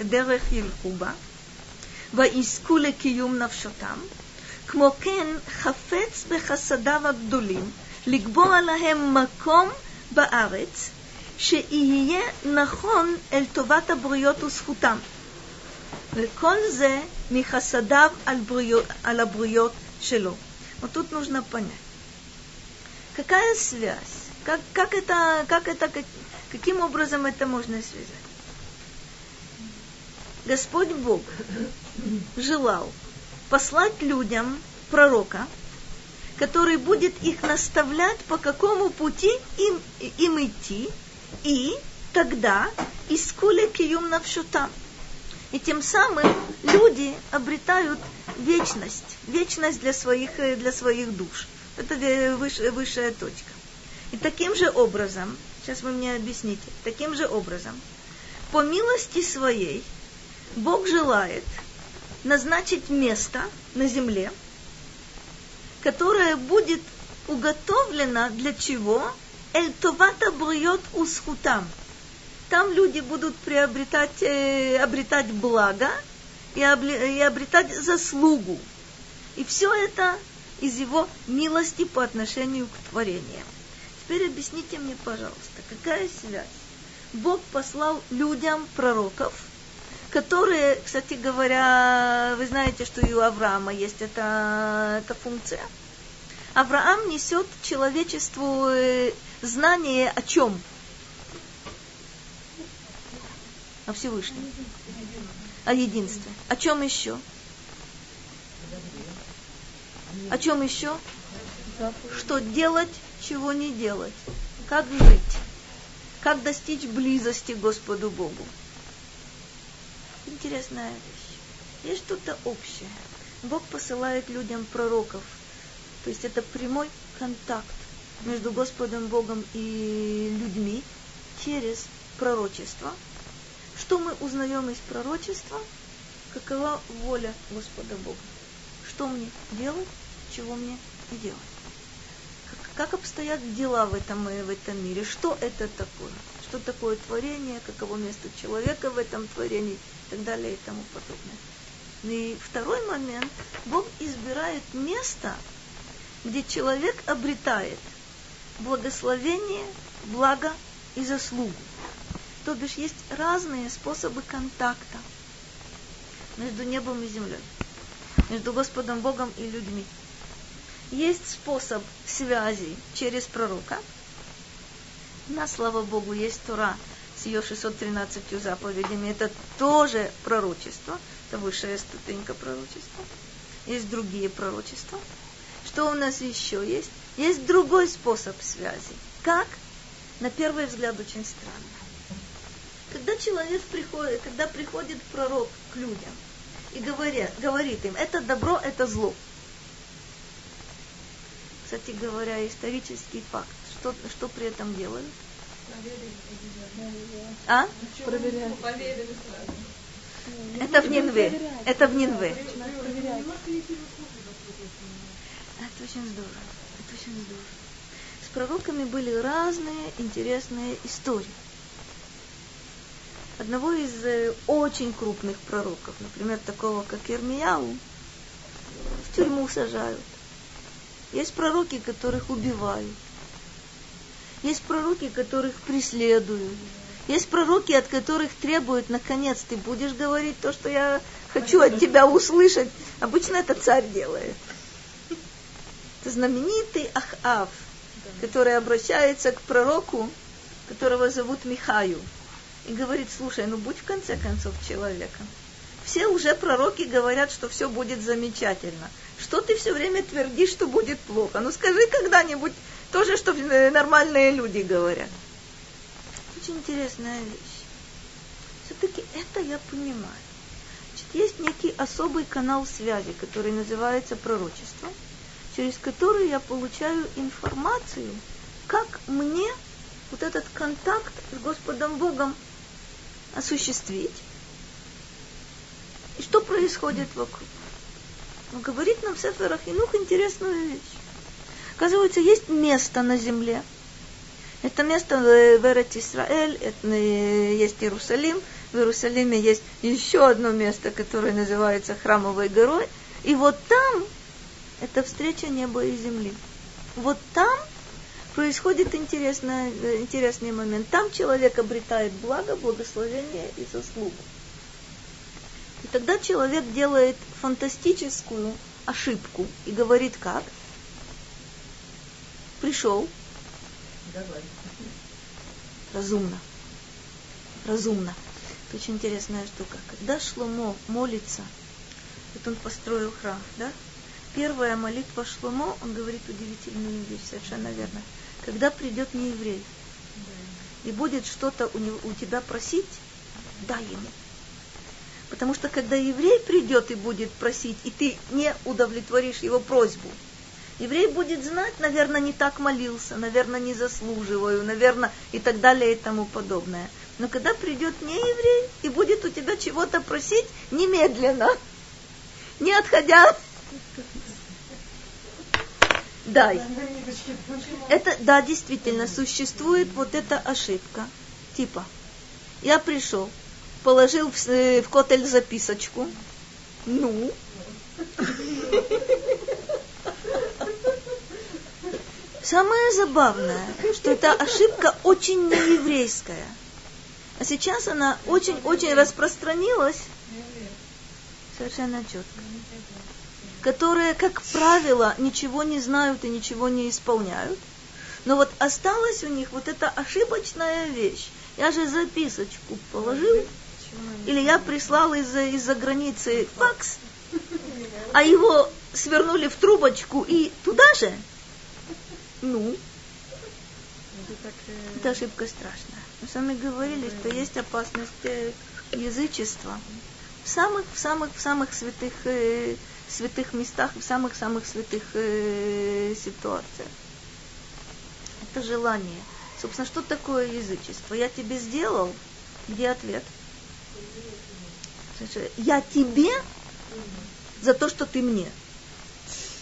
דרך ילכו בה, ויזכו לקיום נפשותם, כמו כן, חפץ בחסדיו הגדולים לקבוע להם מקום בארץ שיהיה נכון אל טובת הבריות וזכותם. וכל זה מחסדיו על, בריות, על הבריות שלו. Вот тут нужно понять, какая связь, как, как это, как это, как, каким образом это можно связать. Господь Бог желал послать людям пророка, который будет их наставлять, по какому пути им, им идти, и тогда искуле киюм навшута. И тем самым люди обретают вечность, вечность для своих, для своих душ. Это выше, высшая точка. И таким же образом, сейчас вы мне объясните, таким же образом, по милости своей, Бог желает – назначить место на земле, которое будет уготовлено для чего? Эль товата бриот усхутам. Там люди будут приобретать, э, обретать благо и, обли, и обретать заслугу. И все это из его милости по отношению к творениям. Теперь объясните мне, пожалуйста, какая связь? Бог послал людям пророков – которые, кстати говоря, вы знаете, что и у Авраама есть эта, эта функция. Авраам несет человечеству э, знание о чем? О Всевышнем. О единстве. О чем еще? О чем еще? Что делать, чего не делать. Как жить. Как достичь близости Господу Богу интересная вещь. Есть что-то общее. Бог посылает людям пророков. То есть это прямой контакт между Господом Богом и людьми через пророчество. Что мы узнаем из пророчества? Какова воля Господа Бога? Что мне делать, чего мне не делать? Как, обстоят дела в этом, в этом мире? Что это такое? Что такое творение? Каково место человека в этом творении? и так далее и тому подобное. Ну и второй момент, Бог избирает место, где человек обретает благословение, благо и заслугу. То бишь есть разные способы контакта между небом и землей, между Господом Богом и людьми. Есть способ связи через пророка. На слава Богу, есть Тора, с ее 613 заповедями, это тоже пророчество, это высшая ступенька пророчества. Есть другие пророчества. Что у нас еще есть? Есть другой способ связи. Как? На первый взгляд очень странно. Когда человек приходит, когда приходит пророк к людям и говорит, говорит им, это добро, это зло. Кстати говоря, исторический факт. Что, что при этом делают? А? Проверяют. Это в Нинве. Это в Нинве. Это очень здорово. Это очень здорово. С пророками были разные интересные истории. Одного из э, очень крупных пророков, например, такого как Ирмияу, в тюрьму сажают. Есть пророки, которых убивают. Есть пророки, которых преследуют. Есть пророки, от которых требуют, наконец, ты будешь говорить то, что я хочу от тебя услышать. Обычно это царь делает. Это знаменитый Ахав, который обращается к пророку, которого зовут Михаю, и говорит, слушай, ну будь в конце концов человеком. Все уже пророки говорят, что все будет замечательно. Что ты все время твердишь, что будет плохо? Ну скажи когда-нибудь то же, что нормальные люди говорят очень интересная вещь. Все-таки это я понимаю. Значит, есть некий особый канал связи, который называется пророчеством, через который я получаю информацию, как мне вот этот контакт с Господом Богом осуществить, и что происходит вокруг. Он говорит нам Сефер Ахинух интересную вещь. Оказывается, есть место на земле – это место в Эрет Исраэль, это есть Иерусалим. В Иерусалиме есть еще одно место, которое называется Храмовой горой. И вот там это встреча неба и земли. Вот там происходит интересный, интересный момент. Там человек обретает благо, благословение и заслугу. И тогда человек делает фантастическую ошибку и говорит как? Пришел, Давай. Разумно. Разумно. Это очень интересная штука. Когда Шломо молится, вот он построил храм, да? Первая молитва Шломо, он говорит удивительную вещь, совершенно верно. Когда придет не еврей и будет что-то у, него, у тебя просить, дай ему. Потому что когда еврей придет и будет просить, и ты не удовлетворишь его просьбу, еврей будет знать, наверное, не так молился, наверное, не заслуживаю, наверное, и так далее и тому подобное. Но когда придет не еврей и будет у тебя чего-то просить, немедленно, не отходя, дай. Это, да, действительно, существует вот эта ошибка. Типа, я пришел, положил в, э, в котель записочку, ну, Самое забавное, что эта ошибка очень нееврейская. А сейчас она очень-очень распространилась, совершенно четко, которые, как правило, ничего не знают и ничего не исполняют. Но вот осталась у них вот эта ошибочная вещь. Я же записочку положил, или я прислал из-за из границы факс, а его свернули в трубочку и туда же – ну, это ошибка страшная. Мы с вами говорили, что есть опасность э, язычества в самых, в самых, в самых святых, э, святых местах, в самых, самых святых э, ситуациях. Это желание. Собственно, что такое язычество? Я тебе сделал, где ответ? Я тебе за то, что ты мне.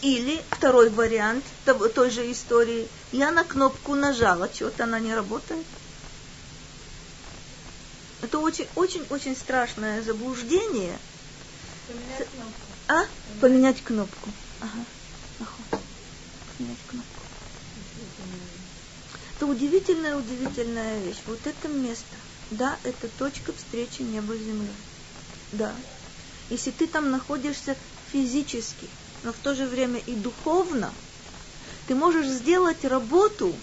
Или второй вариант того, той же истории. Я на кнопку нажала, что-то она не работает. Это очень-очень-очень страшное заблуждение. Поменять кнопку. А? Поменять кнопку. Ага. ага. Поменять кнопку. Это удивительная, удивительная вещь. Вот это место. Да, это точка встречи неба с землей. Да. Если ты там находишься физически, но в то же время и духовно, ты можешь сделать работу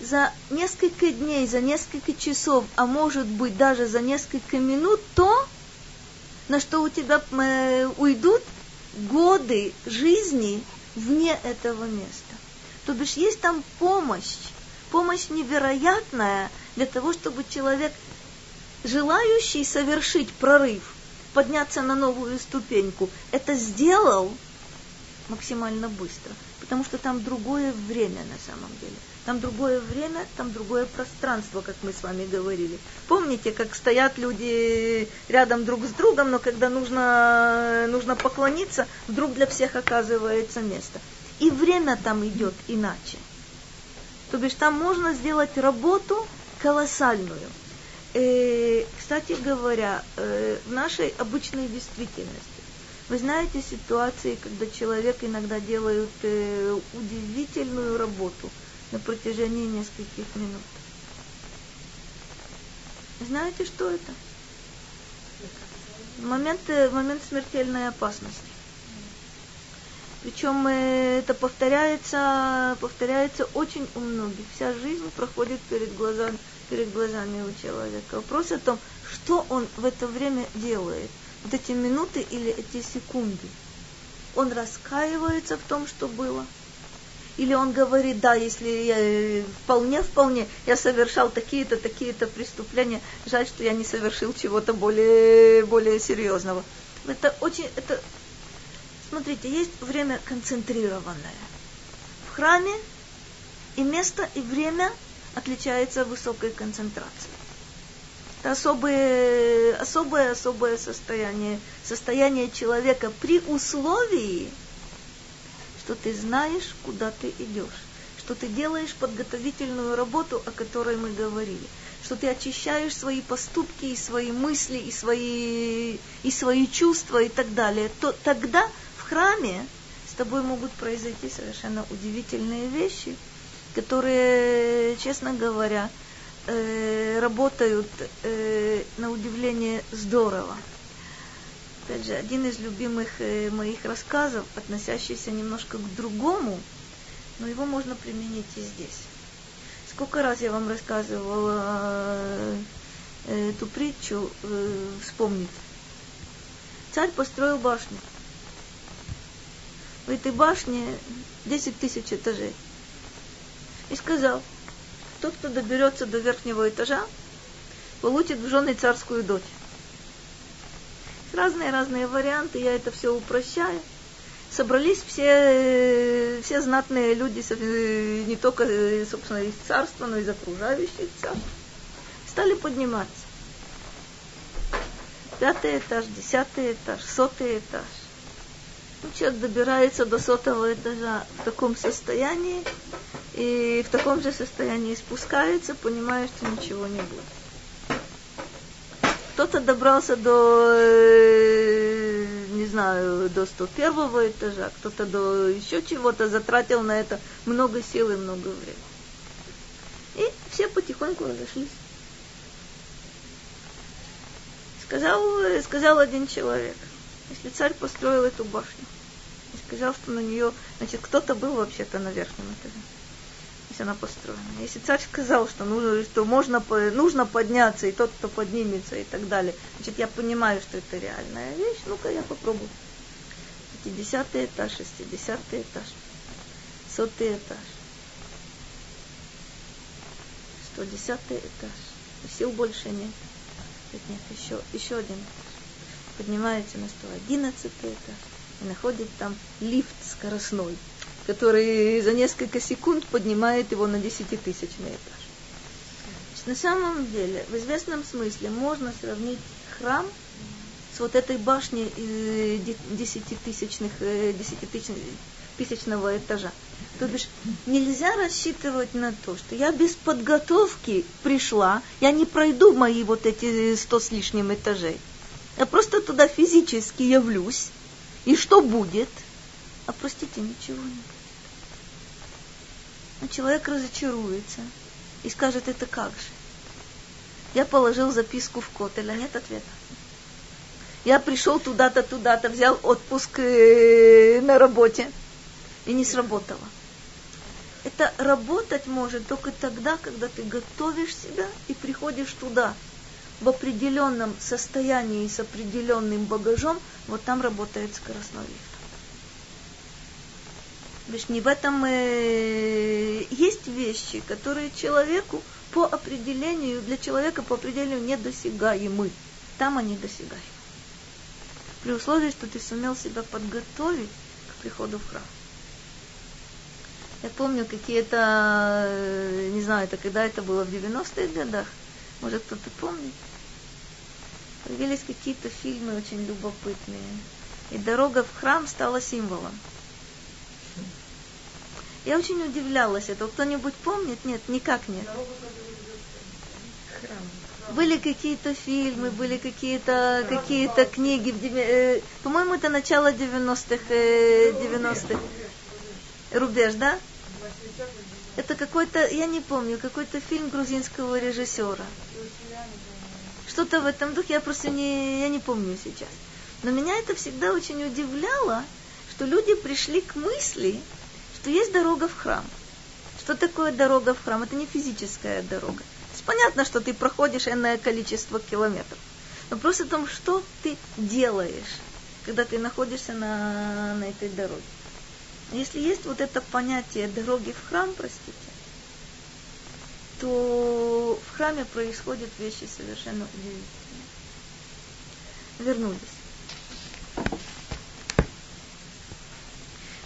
за несколько дней, за несколько часов, а может быть даже за несколько минут то, на что у тебя э, уйдут годы жизни вне этого места. То бишь есть там помощь, помощь невероятная для того, чтобы человек, желающий совершить прорыв, подняться на новую ступеньку, это сделал максимально быстро. потому что там другое время на самом деле. Там другое время, там другое пространство, как мы с вами говорили. Помните, как стоят люди рядом друг с другом, но когда нужно, нужно поклониться, вдруг для всех оказывается место. И время там идет иначе. То бишь там можно сделать работу колоссальную. Э, кстати говоря, э, в нашей обычной действительности вы знаете ситуации, когда человек иногда делает э, удивительную работу на протяжении нескольких минут. Знаете, что это? Момент, момент смертельной опасности. Причем это повторяется, повторяется очень у многих. Вся жизнь проходит перед глазами, перед глазами у человека. Вопрос о том, что он в это время делает – вот эти минуты или эти секунды. Он раскаивается в том, что было. Или он говорит, да, если я э, вполне, вполне, я совершал такие-то, такие-то преступления, жаль, что я не совершил чего-то более, более серьезного. Это очень, это, смотрите, есть время концентрированное. В храме и место, и время отличается высокой концентрацией. Это особое, особое, особое состояние, состояние человека при условии, что ты знаешь, куда ты идешь, что ты делаешь подготовительную работу, о которой мы говорили, что ты очищаешь свои поступки и свои мысли, и свои, и свои чувства и так далее, то тогда в храме с тобой могут произойти совершенно удивительные вещи, которые, честно говоря, э, работают э, на удивление здорово. Опять же, один из любимых э, моих рассказов, относящийся немножко к другому, но его можно применить и здесь. Сколько раз я вам рассказывала эту притчу, вспомнить. Царь построил башню. В этой башне 10 тысяч этажей. И сказал – тот, кто доберется до верхнего этажа, получит в жены царскую дочь. Разные-разные варианты, я это все упрощаю. Собрались все, все знатные люди, не только, собственно, из царства, но и из окружающих царств. Стали подниматься. Пятый этаж, десятый этаж, сотый этаж. Ну, человек добирается до сотого этажа в таком состоянии, и в таком же состоянии спускается, понимая, что ничего не будет. Кто-то добрался до, э, не знаю, до 101 этажа, кто-то до еще чего-то, затратил на это много сил и много времени. И все потихоньку разошлись. Сказал, сказал один человек, если царь построил эту башню, и сказал, что на нее, значит, кто-то был вообще-то на верхнем этаже если она построена. Если царь сказал, что, нужно, что можно, нужно подняться, и тот, кто поднимется, и так далее, значит, я понимаю, что это реальная вещь, ну-ка я попробую. 50 этаж, 60 этаж, сотый этаж, 110 этаж. Сил больше нет. Нет, нет, еще, еще один этаж. Поднимается на 111 этаж и находит там лифт скоростной который за несколько секунд поднимает его на десятитысячный этаж. Значит, на самом деле, в известном смысле можно сравнить храм с вот этой башней десятитысячных, э, десятитысячного этажа. То бишь нельзя рассчитывать на то, что я без подготовки пришла, я не пройду мои вот эти сто с лишним этажей. Я просто туда физически явлюсь, и что будет? А простите, ничего не будет человек разочаруется и скажет, это как же? Я положил записку в котель, а нет ответа. Я пришел туда-то, туда-то, взял отпуск э, на работе и не сработало. Это работать может только тогда, когда ты готовишь себя и приходишь туда в определенном состоянии с определенным багажом, вот там работает скоростной лифт. Видишь, не в этом э, есть вещи, которые человеку по определению, для человека по определению недосягаемы. Там они досягаемы. При условии, что ты сумел себя подготовить к приходу в храм. Я помню какие-то, э, не знаю, это когда это было в 90-х годах, может кто-то помнит. Появились какие-то фильмы очень любопытные. И дорога в храм стала символом. Я очень удивлялась этого. Кто-нибудь помнит? Нет, никак нет. Были какие-то фильмы, были какие-то какие книги. Э, по-моему, это начало 90-х. Э, 90-х. Рубеж, да? Это какой-то, я не помню, какой-то фильм грузинского режиссера. Что-то в этом духе, я просто не, я не помню сейчас. Но меня это всегда очень удивляло, что люди пришли к мысли, что есть дорога в храм. Что такое дорога в храм? Это не физическая дорога. То есть понятно, что ты проходишь энное количество километров. Вопрос о том, что ты делаешь, когда ты находишься на, на этой дороге. Если есть вот это понятие дороги в храм, простите, то в храме происходят вещи совершенно удивительные. Вернулись.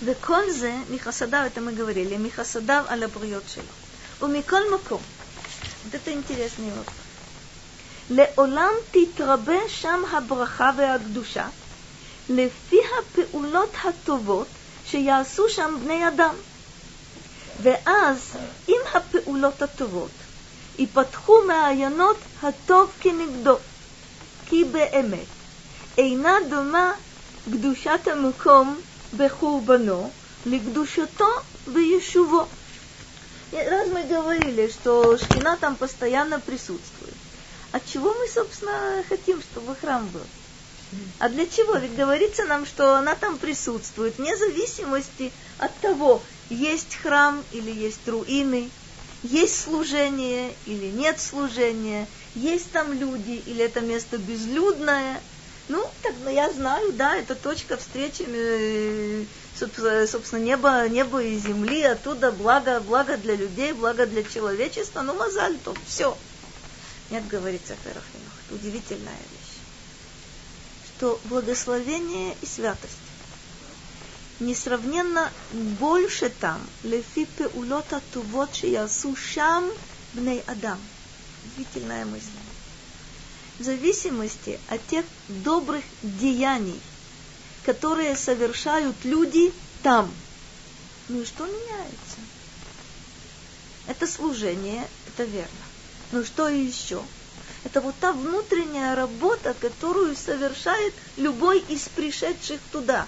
וכל זה מחסדיו, это мы говорили, מחסדיו על הבריות שלו. ומכל מקום, вот это интересный вопрос. לעולם תתרבה שם הברכה והקדושה, לפי הפעולות הטובות שיעשו שם בני אדם. ואז, עם הפעולות הטובות, ייפתחו מעיינות הטוב כנגדו. כי באמת, אינה דומה קדושת המקום бехурбано, ликдушото бешуво. Раз мы говорили, что шкина там постоянно присутствует. От чего мы, собственно, хотим, чтобы храм был? А для чего? Ведь говорится нам, что она там присутствует, вне зависимости от того, есть храм или есть руины, есть служение или нет служения, есть там люди или это место безлюдное – ну, так я знаю, да, это точка встречи, э, собственно, неба, неба и земли, оттуда благо, благо для людей, благо для человечества, ну, мазаль, то все. Нет, говорится Ферахинух, удивительная вещь что благословение и святость несравненно больше там, лефипе улота тувот шам бней адам. Удивительная мысль. В зависимости от тех добрых деяний, которые совершают люди там. Ну и что меняется? Это служение, это верно. Ну что еще? Это вот та внутренняя работа, которую совершает любой из пришедших туда.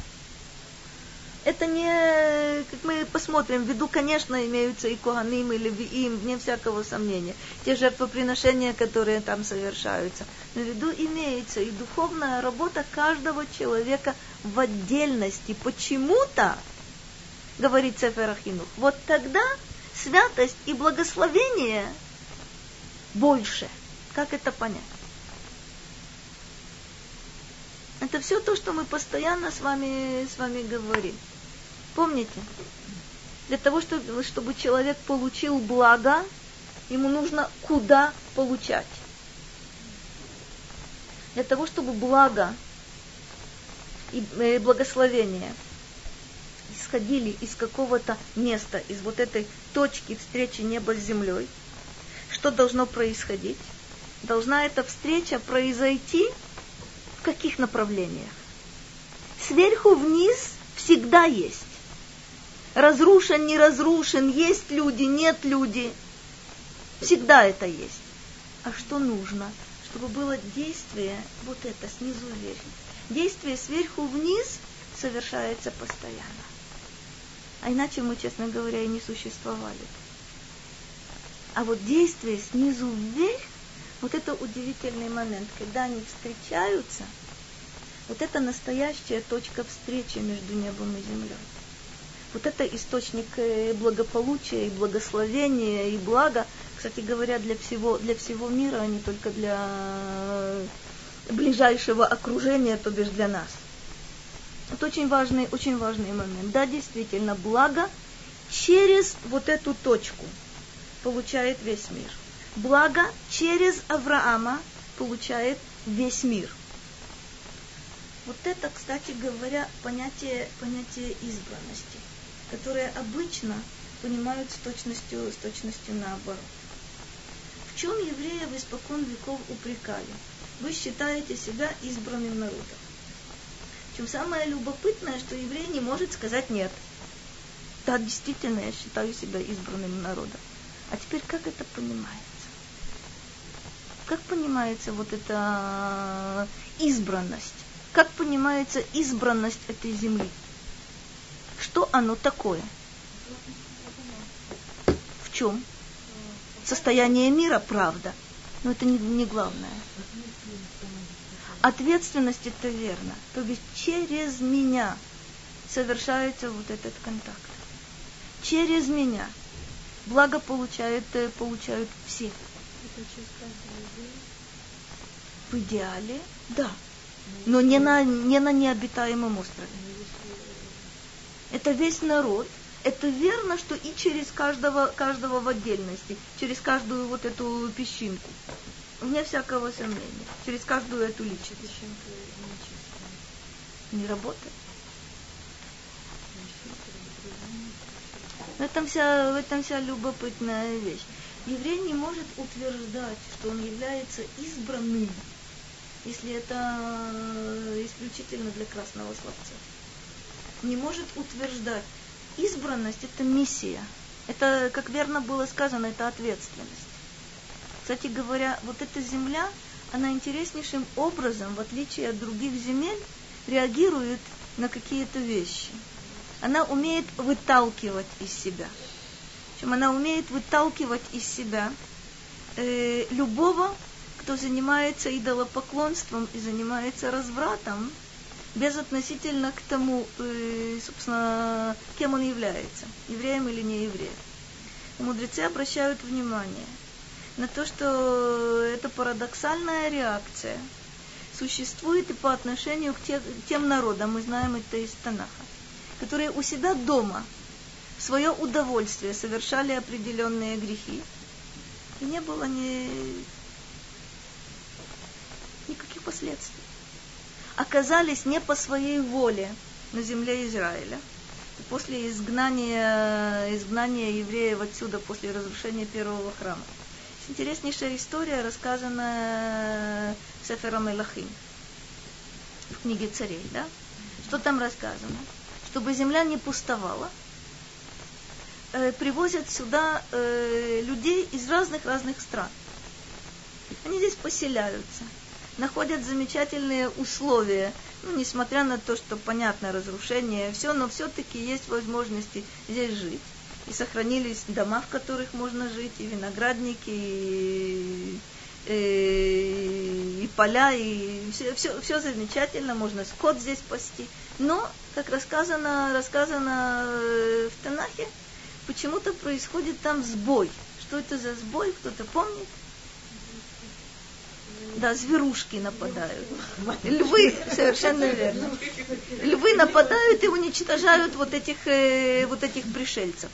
Это не, как мы посмотрим, в виду, конечно, имеются и Коганим, и Левиим, вне всякого сомнения. Те жертвоприношения, которые там совершаются. Но в виду имеется и духовная работа каждого человека в отдельности. Почему-то, говорит Сефер Ахинух, вот тогда святость и благословение больше – как это понять? Это все то, что мы постоянно с вами, с вами говорим. Помните? Для того, чтобы, чтобы человек получил благо, ему нужно куда получать. Для того, чтобы благо и э, благословение исходили из какого-то места, из вот этой точки встречи неба с землей, что должно происходить? должна эта встреча произойти в каких направлениях? Сверху вниз всегда есть. Разрушен, не разрушен, есть люди, нет люди. Всегда это есть. А что нужно? Чтобы было действие, вот это, снизу вверх. Действие сверху вниз совершается постоянно. А иначе мы, честно говоря, и не существовали. А вот действие снизу вверх вот это удивительный момент, когда они встречаются, вот это настоящая точка встречи между небом и землей. Вот это источник благополучия и благословения и блага, кстати говоря, для всего, для всего мира, а не только для э, ближайшего окружения, то бишь для нас. Это очень важный, очень важный момент. Да, действительно, благо через вот эту точку получает весь мир благо через Авраама получает весь мир. Вот это, кстати говоря, понятие, понятие избранности, которое обычно понимают с точностью, с точностью наоборот. В чем евреев испокон веков упрекали? Вы считаете себя избранным народом. Чем самое любопытное, что еврей не может сказать нет. Да, действительно, я считаю себя избранным народом. А теперь как это понимается? Как понимается вот эта избранность? Как понимается избранность этой земли? Что оно такое? В чем? Состояние мира, правда. Но это не, не главное. Ответственность это верно. То есть через меня совершается вот этот контакт. Через меня. Благо получают, э, получают все. В идеале, да. Но не на, не на необитаемом острове. Это весь народ. Это верно, что и через каждого, каждого в отдельности, через каждую вот эту песчинку. Вне всякого сомнения. Через каждую эту личность. Не работает. В этом, вся, в этом вся любопытная вещь. Еврей не может утверждать, что он является избранным, если это исключительно для красного словца. Не может утверждать. Избранность – это миссия. Это, как верно было сказано, это ответственность. Кстати говоря, вот эта земля, она интереснейшим образом, в отличие от других земель, реагирует на какие-то вещи – она умеет выталкивать из себя. Причем она умеет выталкивать из себя э, любого, кто занимается идолопоклонством и занимается развратом, безотносительно к тому, э, собственно, кем он является, евреем или не евреем. Мудрецы обращают внимание на то, что это парадоксальная реакция существует и по отношению к тем, народам, мы знаем это из Танаха, которые у себя дома в свое удовольствие совершали определенные грехи, и не было ни... никаких последствий. Оказались не по своей воле на земле Израиля. После изгнания, изгнания евреев отсюда, после разрушения первого храма. Интереснейшая история, рассказанная Сефером Элахим в книге царей, да? Что там рассказано? чтобы земля не пустовала, э, привозят сюда э, людей из разных-разных стран. Они здесь поселяются, находят замечательные условия, ну, несмотря на то, что понятно разрушение, все, но все-таки есть возможности здесь жить. И сохранились дома, в которых можно жить, и виноградники, и, и, э, и поля, и все, все, все замечательно, можно скот здесь пасти. Но как рассказано, рассказано э, в Танахе, почему-то происходит там сбой. Что это за сбой, кто-то помнит? Да, зверушки нападают. Львы, совершенно верно. Львы нападают и уничтожают вот этих, э, вот этих пришельцев.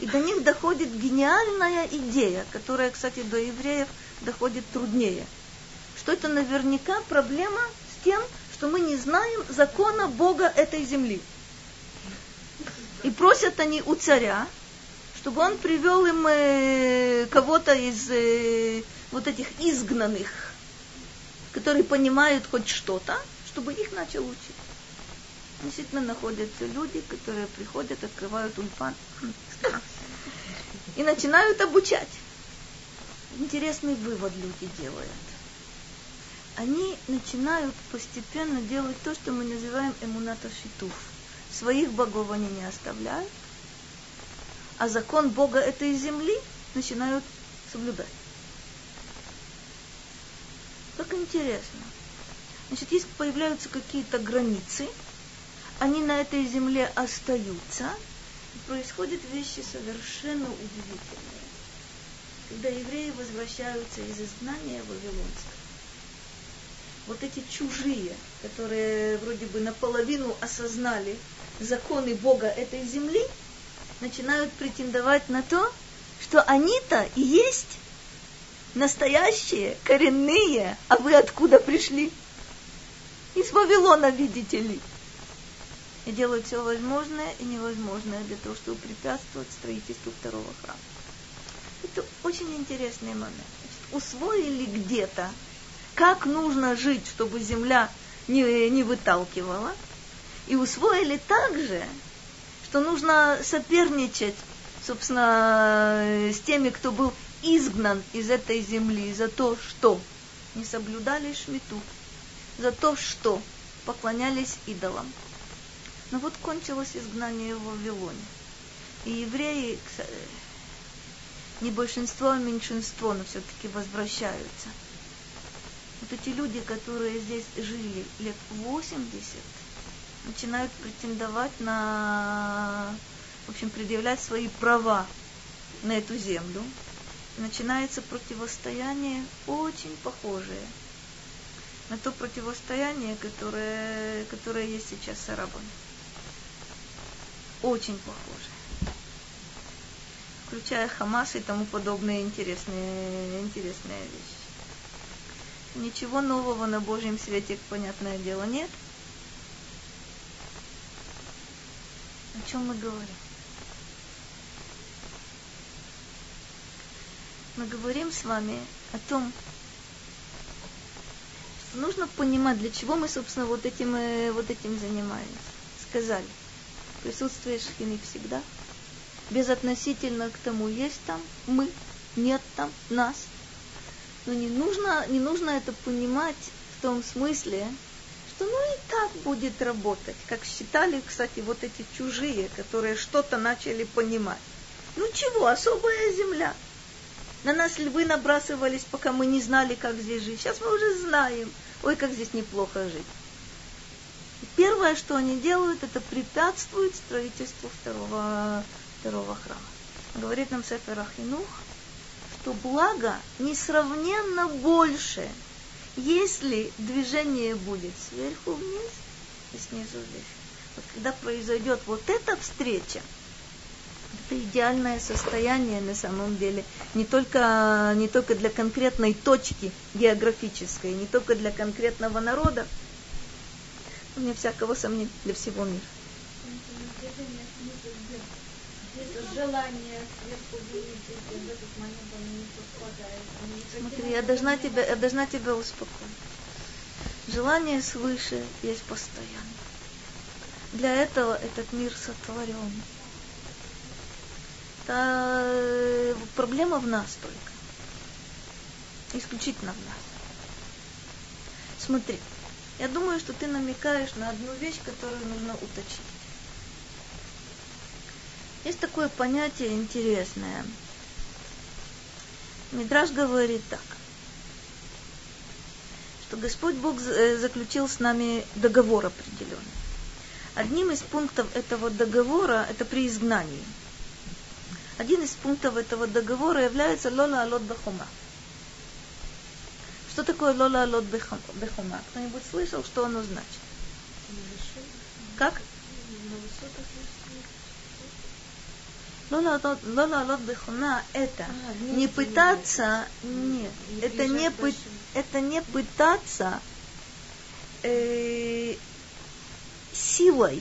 И до них доходит гениальная идея, которая, кстати, до евреев доходит труднее. Что это наверняка проблема с тем, что мы не знаем закона Бога этой земли. И просят они у царя, чтобы он привел им э, кого-то из э, вот этих изгнанных, которые понимают хоть что-то, чтобы их начал учить. Действительно находятся люди, которые приходят, открывают ульпан <laughs> и начинают обучать. Интересный вывод люди делают они начинают постепенно делать то, что мы называем эмуната шитуф. Своих богов они не оставляют, а закон Бога этой земли начинают соблюдать. Как интересно. Значит, если появляются какие-то границы, они на этой земле остаются, и происходят вещи совершенно удивительные. Когда евреи возвращаются из изгнания Вавилонского, вот эти чужие, которые вроде бы наполовину осознали законы Бога этой земли, начинают претендовать на то, что они-то и есть настоящие, коренные, а вы откуда пришли? Из Вавилона, видите ли. и делают все возможное и невозможное для того, чтобы препятствовать строительству второго храма. Это очень интересный момент. Усвоили где-то, как нужно жить, чтобы земля не, не выталкивала, и усвоили также, что нужно соперничать, собственно, с теми, кто был изгнан из этой земли за то, что не соблюдали шмиту, за то, что поклонялись идолам. Но вот кончилось изгнание в Вавилоне. И евреи, не большинство, а меньшинство, но все-таки возвращаются. Вот эти люди, которые здесь жили лет 80, начинают претендовать на, в общем, предъявлять свои права на эту землю. Начинается противостояние очень похожее на то противостояние, которое, которое есть сейчас с арабами. Очень похоже. Включая Хамас и тому подобные интересные, интересные вещи. Ничего нового на Божьем свете, понятное дело, нет. О чем мы говорим? Мы говорим с вами о том, что нужно понимать, для чего мы, собственно, вот этим, э, вот этим занимаемся. Сказали, присутствие Шхины всегда, безотносительно к тому, есть там мы, нет там нас. Но не нужно, не нужно это понимать в том смысле, что ну и так будет работать, как считали, кстати, вот эти чужие, которые что-то начали понимать. Ну чего, особая земля. На нас львы набрасывались, пока мы не знали, как здесь жить. Сейчас мы уже знаем. Ой, как здесь неплохо жить. И первое, что они делают, это препятствуют строительству второго, второго храма. Говорит нам Сефер Ахинух, что благо несравненно больше, если движение будет сверху вниз и снизу вверх. Вот когда произойдет вот эта встреча, это идеальное состояние на самом деле, не только, не только для конкретной точки географической, не только для конкретного народа, вне всякого сомнения, для всего мира. Смотри, я должна тебя, я должна тебя успокоить. Желание свыше есть постоянно. Для этого этот мир сотворен. Это э, проблема в нас только. Исключительно в нас. Смотри, я думаю, что ты намекаешь на одну вещь, которую нужно уточнить. Есть такое понятие интересное. Мидраж говорит так, что Господь Бог э, заключил с нами договор определенный. Одним из пунктов этого договора это при изгнании. Один из пунктов этого договора является лола алот бахума. Что такое лола алот бехума? Кто-нибудь слышал, что оно значит? Как? Лола алот бехума это а, не пытаться, нет, это не, пы, это не пытаться э, силой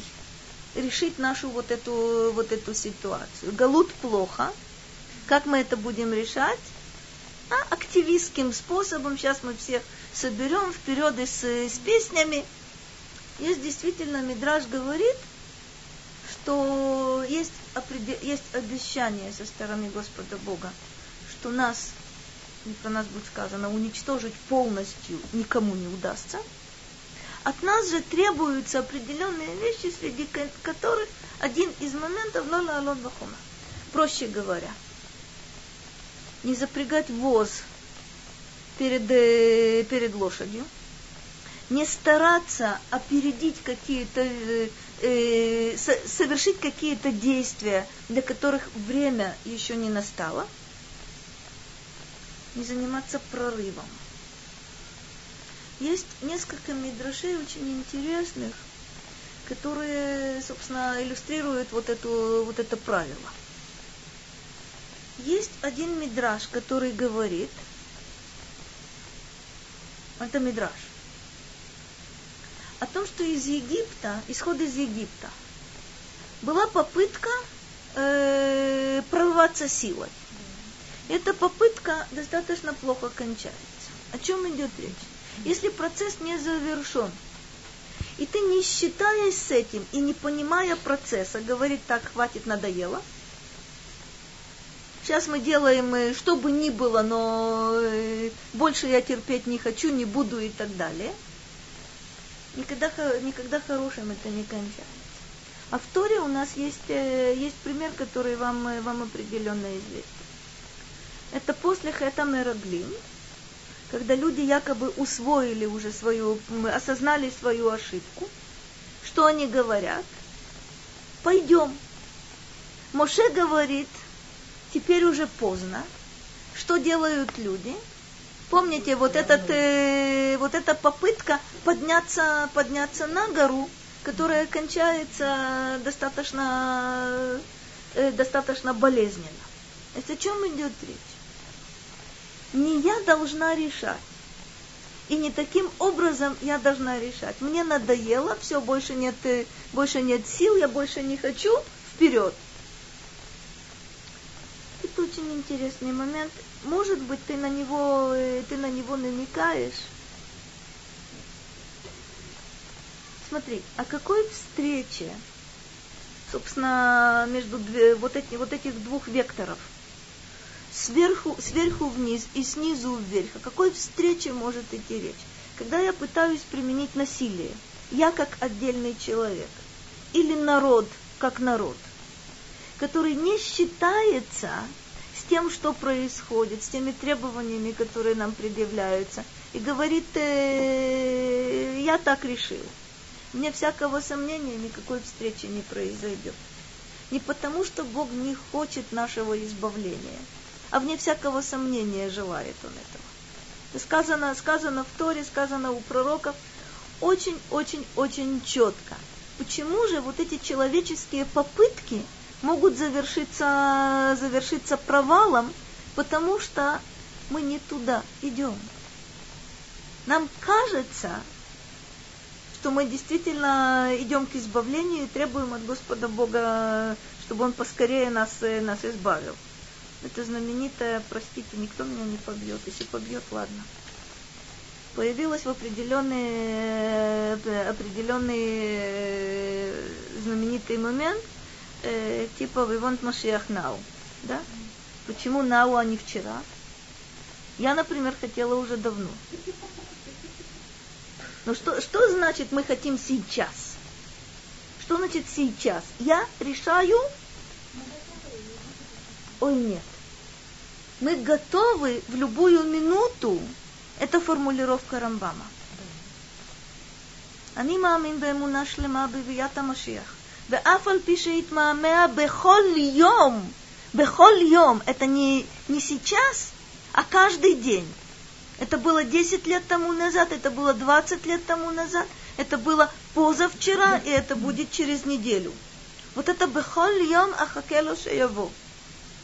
решить нашу вот эту, вот эту ситуацию. Галут плохо. Как мы это будем решать? а, активистским способом. Сейчас мы всех соберем вперед и с, с песнями. Есть действительно, Мидраж говорит, что есть, есть обещание со стороны Господа Бога, что нас, про нас будет сказано, уничтожить полностью никому не удастся. От нас же требуются определенные вещи, среди которых один из моментов лола алон Проще говоря – не запрягать воз перед, э, перед лошадью, не стараться опередить какие-то, э совершить какие-то действия, для которых время еще не настало, не заниматься прорывом. Есть несколько мидрашей очень интересных, которые, собственно, иллюстрируют вот, эту, вот это правило. Есть один мидраж, который говорит, это мидраж, о том, что из Египта, исход из Египта, была попытка э, прорваться силой. Эта попытка достаточно плохо кончается. О чем идет речь? Если процесс не завершен, и ты не считаясь с этим и не понимая процесса, говорит так, хватит, надоело. Сейчас мы делаем, э, что бы ни было, но э, больше я терпеть не хочу, не буду и так далее. Никогда, никогда хорошим это не кончается. А в Торе у нас есть, э, есть пример, который вам, вам определенно известен. Это после Хэта Мераглим, когда люди якобы усвоили уже свою, осознали свою ошибку, что они говорят? Пойдем. Моше говорит, теперь уже поздно. Что делают люди? Помните, вот, этот, э, вот эта попытка подняться, подняться на гору, которая кончается достаточно, э, достаточно болезненно. Это о чем идет речь? Не я должна решать. И не таким образом я должна решать. Мне надоело, все, больше нет, э, больше нет сил, я больше не хочу, вперед. Это очень интересный момент. Может быть, ты на него, э, ты на него намекаешь. Смотри, о какой встрече, собственно, между вот, эти, вот этих двух векторов – сверху, сверху вниз и снизу вверх. О какой встрече может идти речь? Когда я пытаюсь применить насилие, я как отдельный человек, или народ как народ, который не считается с тем, что происходит, с теми требованиями, которые нам предъявляются, и говорит, э, я так решил. Мне всякого сомнения никакой встречи не произойдет. Не потому, что Бог не хочет нашего избавления – а вне всякого сомнения желает он этого. Это сказано, сказано в Торе, сказано у пророков очень-очень-очень четко. Почему же вот эти человеческие попытки могут завершиться, завершиться провалом, потому что мы не туда идем. Нам кажется, что мы действительно идем к избавлению и требуем от Господа Бога, чтобы Он поскорее нас, нас избавил. Это знаменитая, простите, никто меня не побьет. Если побьет, ладно. Появилась в определенный, э, определенный э, знаменитый момент, э, типа «We want Mashiach now». Да? Почему now, а не вчера? Я, например, хотела уже давно. Но что, что значит мы хотим сейчас? Что значит сейчас? Я решаю ой нет. Мы готовы в любую минуту. Это формулировка Рамбама. אני מאמין באמונה שלמה בביאת המשיח. ואף על פי שהתמהמה בכל יום, בכל יום, это не, не сейчас, а каждый день. Это было 10 лет тому назад, это было 20 лет тому назад, это было позавчера, и это будет через неделю. Вот это бехоль йом ахакело шеяво.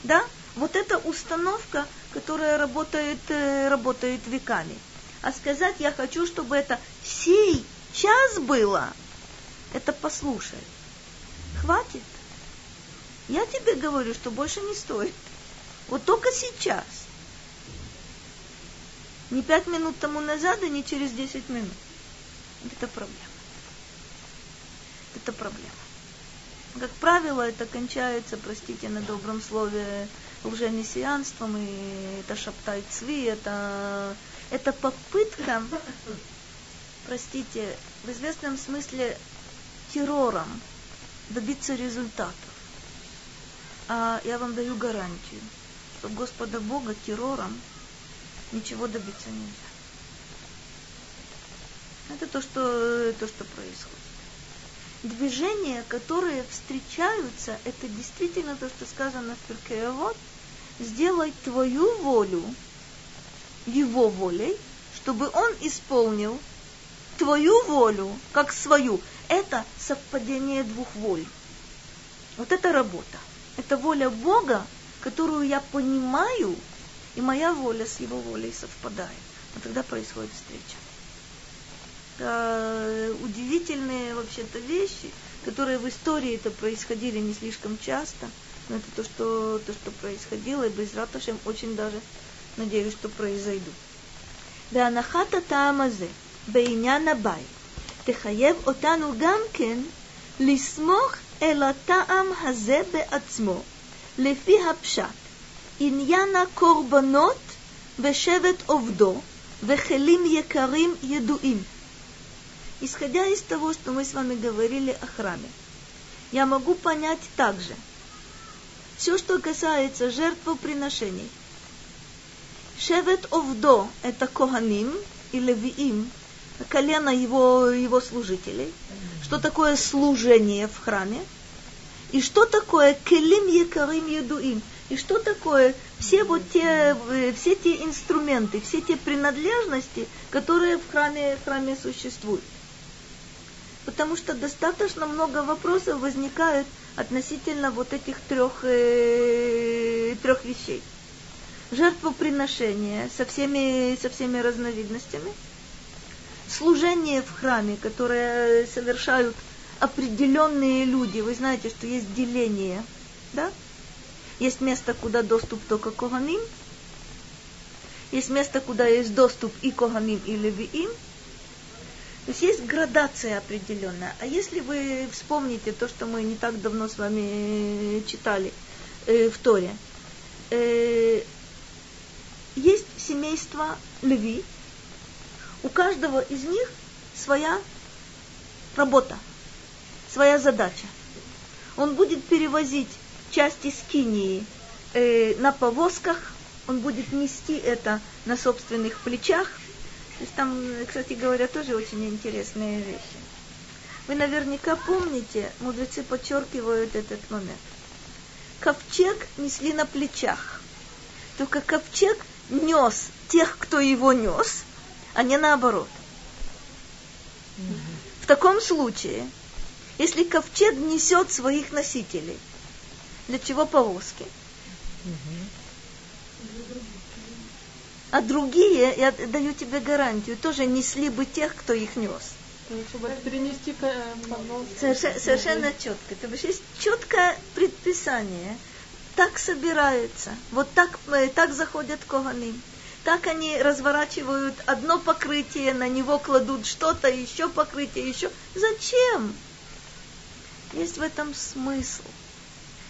Да? Вот это установка, которая работает, э, работает веками. А сказать, я хочу, чтобы это сей час было, это послушай. Хватит. Я тебе говорю, что больше не стоит. Вот только сейчас. Не пять минут тому назад, и не через десять минут. Это проблема. Это проблема. Как правило, это кончается, простите на добром слове, лжемессианством, и это шаптай цви, это, это попытка, простите, в известном смысле террором добиться результатов. А я вам даю гарантию, что Господа Бога террором ничего добиться нельзя. Это то, что, то, что происходит движения, которые встречаются, это действительно то, что сказано в Перкеевод, сделай твою волю его волей, чтобы он исполнил твою волю как свою. Это совпадение двух воль. Вот это работа. Это воля Бога, которую я понимаю, и моя воля с его волей совпадает. Вот тогда происходит встреча. Это удивительные вообще-то вещи, которые в истории это происходили не слишком часто. Но это то, что, то, что происходило, и без раташем очень даже надеюсь, что произойдут. בהנחת הטעם הזה בעניין הבית, תחייב אותנו גם כן לסמוך אל הטעם הזה בעצמו, לפי הפשט, עניין הקורבנות בשבט עובדו וכלים יקרים ידועים. Исходя из того, что мы с вами говорили о храме, я могу понять также все, что касается жертвоприношений – Шевет Овдо – это Коганим и Левиим, колено его, его служителей. Что такое служение в храме? И что такое келим якарим едуим? И что такое все вот те, все те инструменты, все те принадлежности, которые в храме, в храме существуют? Потому что достаточно много вопросов возникает относительно вот этих трех, э, трех вещей жертвоприношение со всеми, со всеми разновидностями, служение в храме, которое совершают определенные люди. Вы знаете, что есть деление, да? Есть место, куда доступ только Коганим, есть место, куда есть доступ и Коганим, и Левиим. То есть есть градация определенная. А если вы вспомните то, что мы не так давно с вами читали э, в Торе, э, есть семейство Леви, у каждого из них своя работа, своя задача. Он будет перевозить части скинии э, на повозках, он будет нести это на собственных плечах. Там, кстати говоря, тоже очень интересные вещи. Вы наверняка помните, мудрецы подчеркивают этот момент. Ковчег несли на плечах. Только ковчег нес тех, кто его нес, а не наоборот. В таком случае, если ковчег несет своих носителей, для чего повозки? А другие, я даю тебе гарантию, тоже несли бы тех, кто их нес. Чтобы перенести э, Совершенно, совершенно четко. То есть есть четкое предписание – так собираются, вот так, э, так заходят коганим. Так они разворачивают одно покрытие, на него кладут что-то, еще покрытие, еще. Зачем? Есть в этом смысл.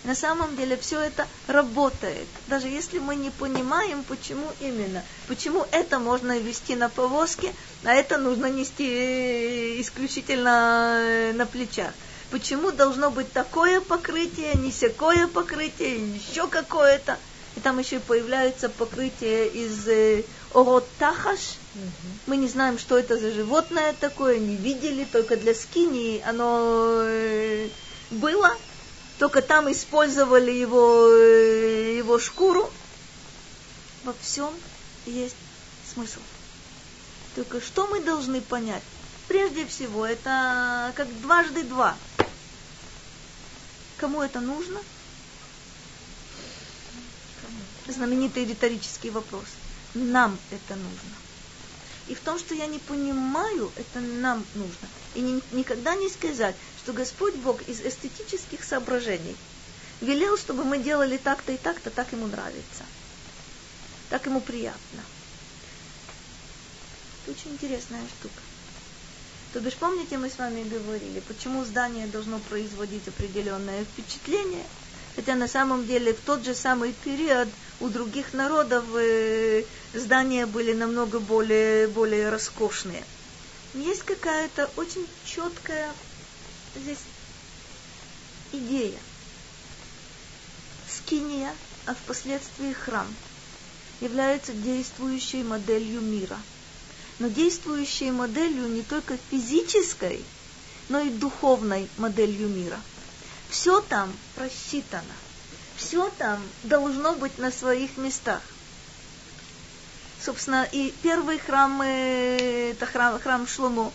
На самом деле все это работает, даже если мы не понимаем, почему именно. Почему это можно вести на повозке, а это нужно нести э, исключительно э, на плечах почему должно быть такое покрытие, не всякое покрытие, еще какое-то. И там еще и появляется покрытие из э, оротахаш. Мы не знаем, что это за животное такое, не видели, только для скини оно э, было. Только там использовали его, э, его шкуру. Во всем есть смысл. Только что мы должны понять? Прежде всего, это как дважды два. Кому это нужно? Знаменитый риторический вопрос. Нам это нужно. И в том, что я не понимаю, это нам нужно. И ни, никогда не сказать, что Господь Бог из эстетических соображений велел, чтобы мы делали так-то и так-то, так ему нравится. Так ему приятно. Это очень интересная штука. То бишь, помните, мы с вами говорили, почему здание должно производить определенное впечатление, хотя на самом деле в тот же самый период у других народов э, здания были намного более, более роскошные. Есть какая-то очень четкая здесь идея. Скиния, а впоследствии храм, является действующей моделью мира – но действующей моделью не только физической, но и духовной моделью мира. Все там просчитано, все там должно быть на своих местах. Собственно, и первый храм, э, это храм, храм Шломо,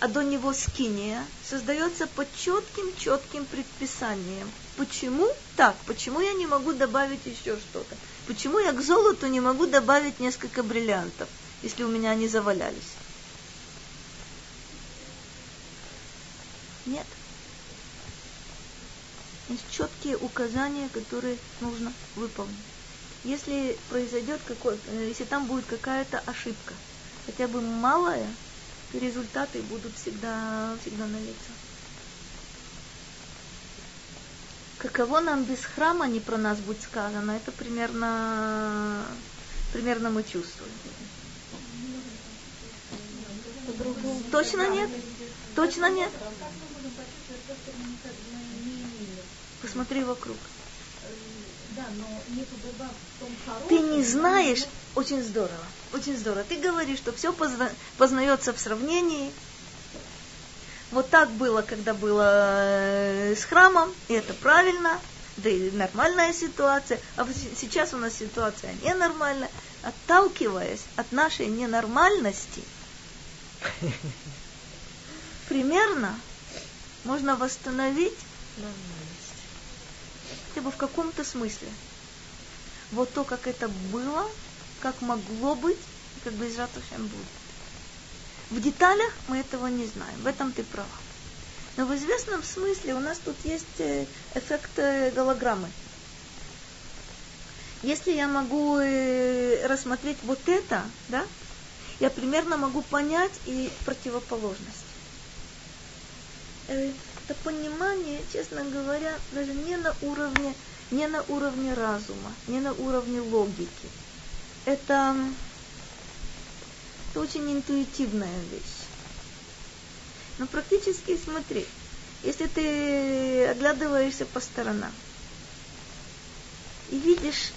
а до него скиния, создается под четким-четким предписанием. Почему так? Почему я не могу добавить еще что-то? Почему я к золоту не могу добавить несколько бриллиантов, если у меня они завалялись? Нет. Есть четкие указания, которые нужно выполнить. Если произойдет какой, э, если там будет какая-то ошибка, хотя бы малая, то результаты будут всегда, всегда налицо. Каково нам без храма не про нас будет сказано, это примерно, примерно мы чувствуем. Точно нет? Точно нет? Посмотри вокруг. Ты не знаешь, очень здорово, очень здорово. Ты говоришь, что все позна, познается в сравнении. Вот так было, когда было э, с храмом, и это правильно, да и нормальная ситуация. А сейчас у нас ситуация ненормальная. Отталкиваясь от нашей ненормальности, <laughs> примерно можно восстановить хотя бы в каком-то смысле. Вот то, как это было, как могло быть, как бы Изратушем будет. В деталях мы этого не знаем, в этом ты права. Но в известном смысле у нас тут есть э, эффект э, голограммы. Если я могу э, рассмотреть вот это, да, я примерно могу понять и противоположность. Это понимание, честно говоря, даже не на уровне, не на уровне разума, не на уровне логики. Это, это очень интуитивная вещь. Но практически смотри, если ты оглядываешься по сторонам и видишь,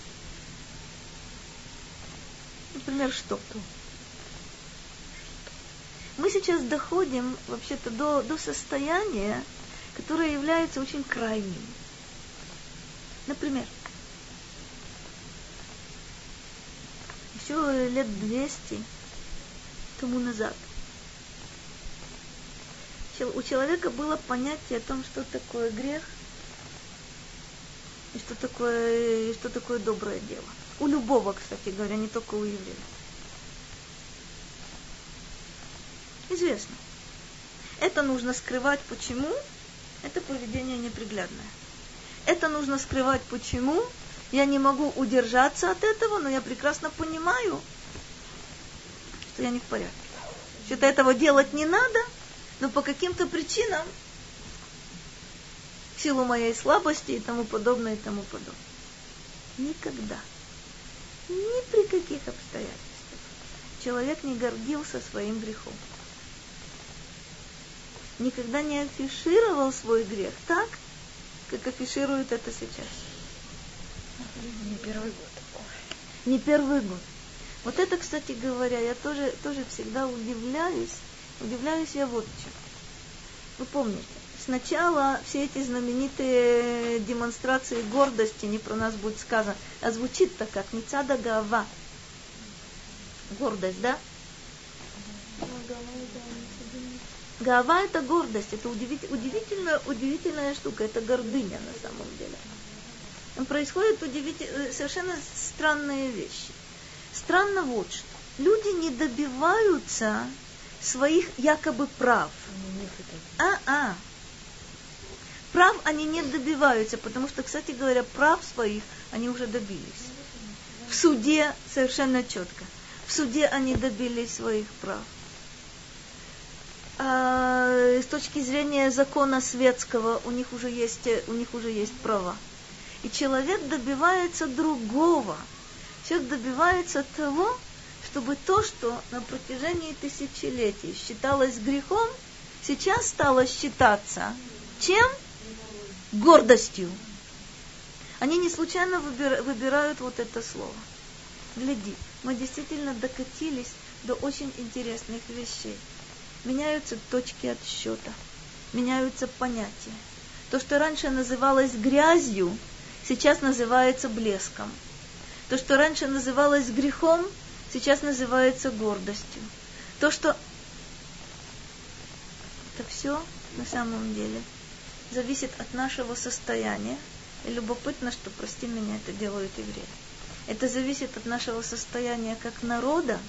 например, что-то, мы сейчас доходим вообще-то до, до состояния, которое является очень крайним. Например, еще лет 200 тому назад у человека было понятие о том, что такое грех и что такое, и что такое доброе дело. У любого, кстати говоря, не только у евреев. Известно. Это нужно скрывать. Почему? Это поведение неприглядное. Это нужно скрывать. Почему? Я не могу удержаться от этого, но я прекрасно понимаю, что я не в порядке. Что-то этого делать не надо, но по каким-то причинам, в силу моей слабости и тому подобное, и тому подобное. Никогда, ни при каких обстоятельствах человек не гордился своим грехом никогда не афишировал свой грех так, как афиширует это сейчас. Не первый год. Не первый год. Вот это, кстати говоря, я тоже, тоже всегда удивляюсь. Удивляюсь я вот чем. Вы помните, сначала все эти знаменитые демонстрации гордости, не про нас будет сказано, а звучит-то как Мицада Гава. Гордость, да? Гава – это гордость, это удивительная, удивительная штука, это гордыня на самом деле. Происходят удивительные, э, совершенно странные вещи. Странно вот что. Люди не добиваются своих якобы прав. А-а. Прав они не добиваются, потому что, кстати говоря, прав своих они уже добились. В суде совершенно четко. В суде они добились своих прав э, с точки зрения закона светского у них уже есть, у них уже есть права. И человек добивается другого. Человек добивается того, чтобы то, что на протяжении тысячелетий считалось грехом, сейчас стало считаться чем? Гордостью. Они не случайно выбирают вот это слово. Гляди, мы действительно докатились до очень интересных вещей меняются точки отсчета, меняются понятия. То, что раньше называлось грязью, сейчас называется блеском. То, что раньше называлось грехом, сейчас называется гордостью. То, что... Это все на самом деле зависит от нашего состояния. И любопытно, что, прости меня, это делают евреи. Это зависит от нашего состояния как народа,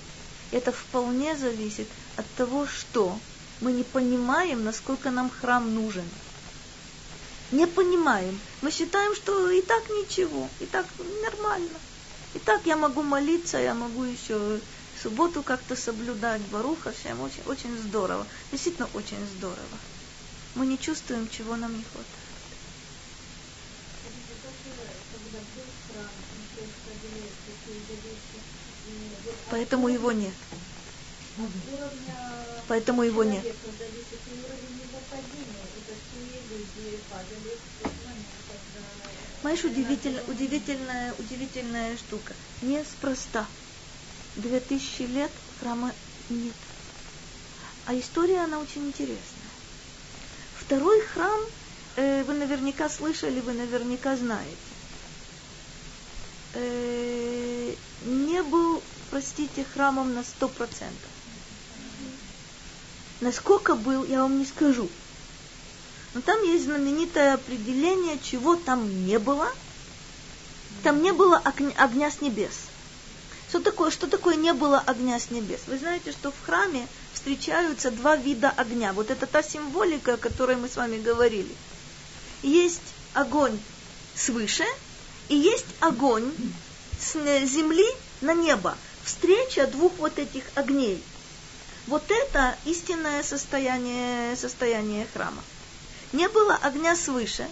это вполне зависит от того, что Мы не понимаем, насколько нам храм нужен. Не понимаем. Мы считаем, что и так ничего, и так нормально. И так я могу молиться, я могу еще субботу как-то соблюдать, Баруха, всем очень, очень здорово. Действительно очень здорово. Мы не чувствуем, чего нам не хватает. Поэтому его нет. Поэтому его нет. Понимаешь, удивительная, удивительная, удивительная штука. Неспроста. Две тысячи лет храма нет. А история, она очень интересная. Второй храм, э, вы наверняка слышали, вы наверняка знаете. Э, не был, простите, храмом на сто процентов. Насколько был, я вам не скажу. Но там есть знаменитое определение, чего там не было. Там не было огня с небес. Что такое, что такое не было огня с небес? Вы знаете, что в храме встречаются два вида огня. Вот это та символика, о которой мы с вами говорили. Есть огонь свыше, и есть огонь с земли на небо. Встреча двух вот этих огней. Вот это истинное состояние, состояние храма. Не было огня свыше,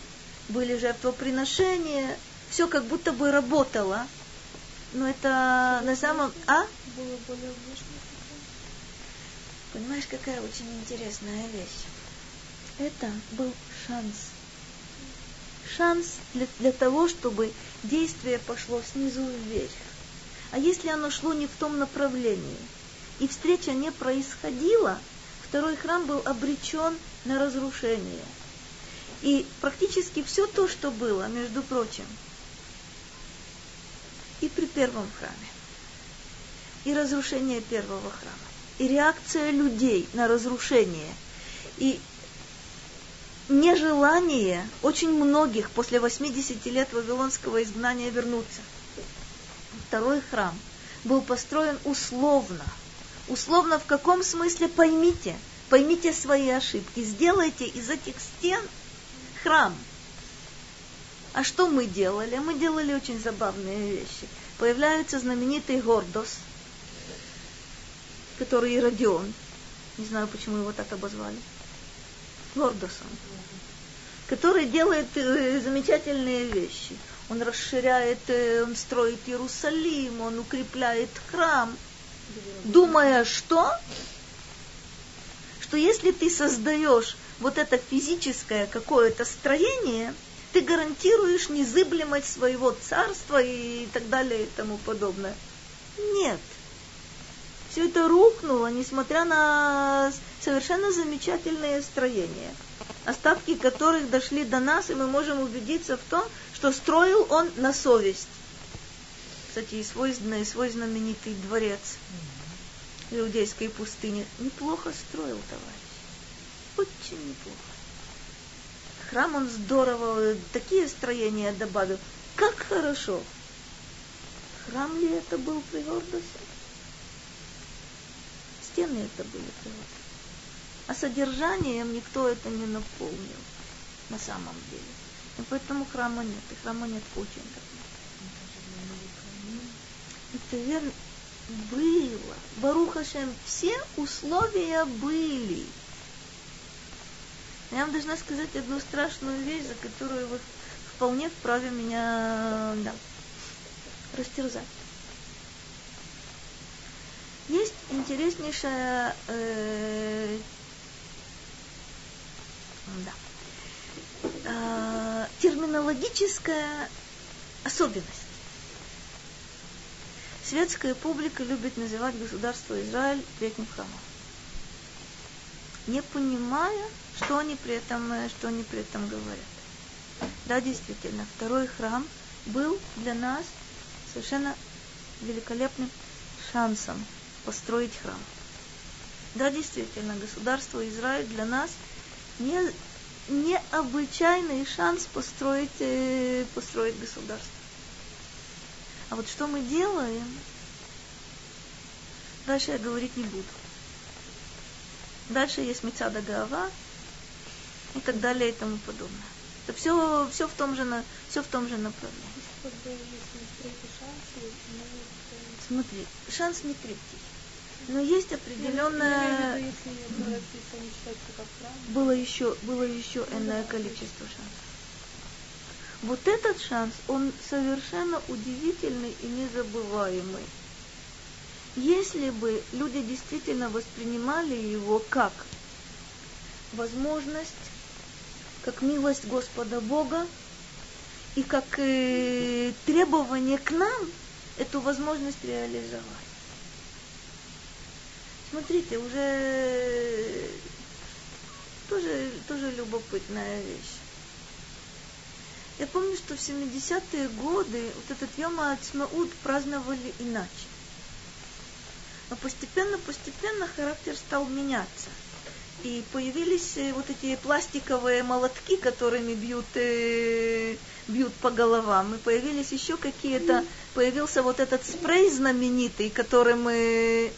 были жертвоприношения, все как будто бы работало, но это на самом... А? Было более Понимаешь, какая очень интересная вещь? Это был шанс. Шанс для, для того, чтобы действие пошло снизу вверх. А если оно шло не в том направлении, и встреча не происходила, второй храм был обречен на разрушение. И практически все то, что было, между прочим, и при первом храме, и разрушение первого храма, и реакция людей на разрушение, и нежелание очень многих после 80 лет вавилонского изгнания вернуться. Второй храм был построен условно. Условно в каком смысле? Поймите, поймите свои ошибки, сделайте из этих стен храм. А что мы делали? Мы делали очень забавные вещи. Появляется знаменитый Гордос – который Иродион, не знаю, почему его так обозвали, Гордосом, который делает э, замечательные вещи. Он расширяет, э, он строит Иерусалим, он укрепляет храм, думая, что? Что если ты создаешь вот это физическое какое-то строение, ты гарантируешь незыблемость своего царства и так далее и тому подобное. Нет – все это рухнуло, несмотря на совершенно замечательные строения, остатки которых дошли до нас, и мы можем убедиться в том, что строил он на совесть. Кстати, и свой, и свой знаменитый дворец в иудейской пустыне неплохо строил, товарищ. Очень неплохо. Храм он здорово, такие строения добавил. Как хорошо. Храм ли это был при Гордосе? стены это были просто. А содержанием никто это не наполнил на самом деле. И поэтому храма нет. И храма нет очень давно. Это верно. Было. Барухашем, все условия были. Я вам должна сказать одну страшную вещь, за которую вы вполне вправе меня да, растерзать. Есть интереснейшая э, да, э, терминологическая особенность. Светская публика любит называть государство Израиль третьим храмом, не понимая, что они при этом, э, что они при этом говорят. Да, действительно, второй храм был для нас совершенно великолепным шансом построить храм. Да, действительно, государство Израиль для нас не, необычайный шанс построить, э, построить государство. А вот что мы делаем, дальше я говорить не буду. Дальше есть Мецада Гава и так далее и тому подобное. Это все, все, в, том же, все в том же направлении. Смотри, шанс не третий. Но есть определенное... Было еще, было еще энное количество шансов. Вот этот шанс, он совершенно удивительный и незабываемый. Если бы люди действительно воспринимали его как возможность, как милость Господа Бога и как э, требование к нам эту возможность реализовать. Смотрите, уже тоже, тоже любопытная вещь. Я помню, что в 70-е годы вот этот Йом Ацмауд праздновали иначе. Но постепенно-постепенно характер стал меняться. И появились э, вот эти пластиковые молотки, которыми бьют, э, бьют по головам. И появились еще какие-то... Появился вот этот спрей знаменитый, которым... Э,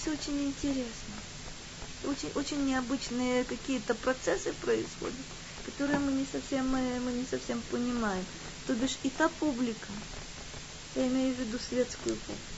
все очень интересно. Очень, очень необычные какие-то процессы происходят которые мы не совсем, мы, мы не совсем понимаем. То бишь и та публика, я имею в виду светскую публику,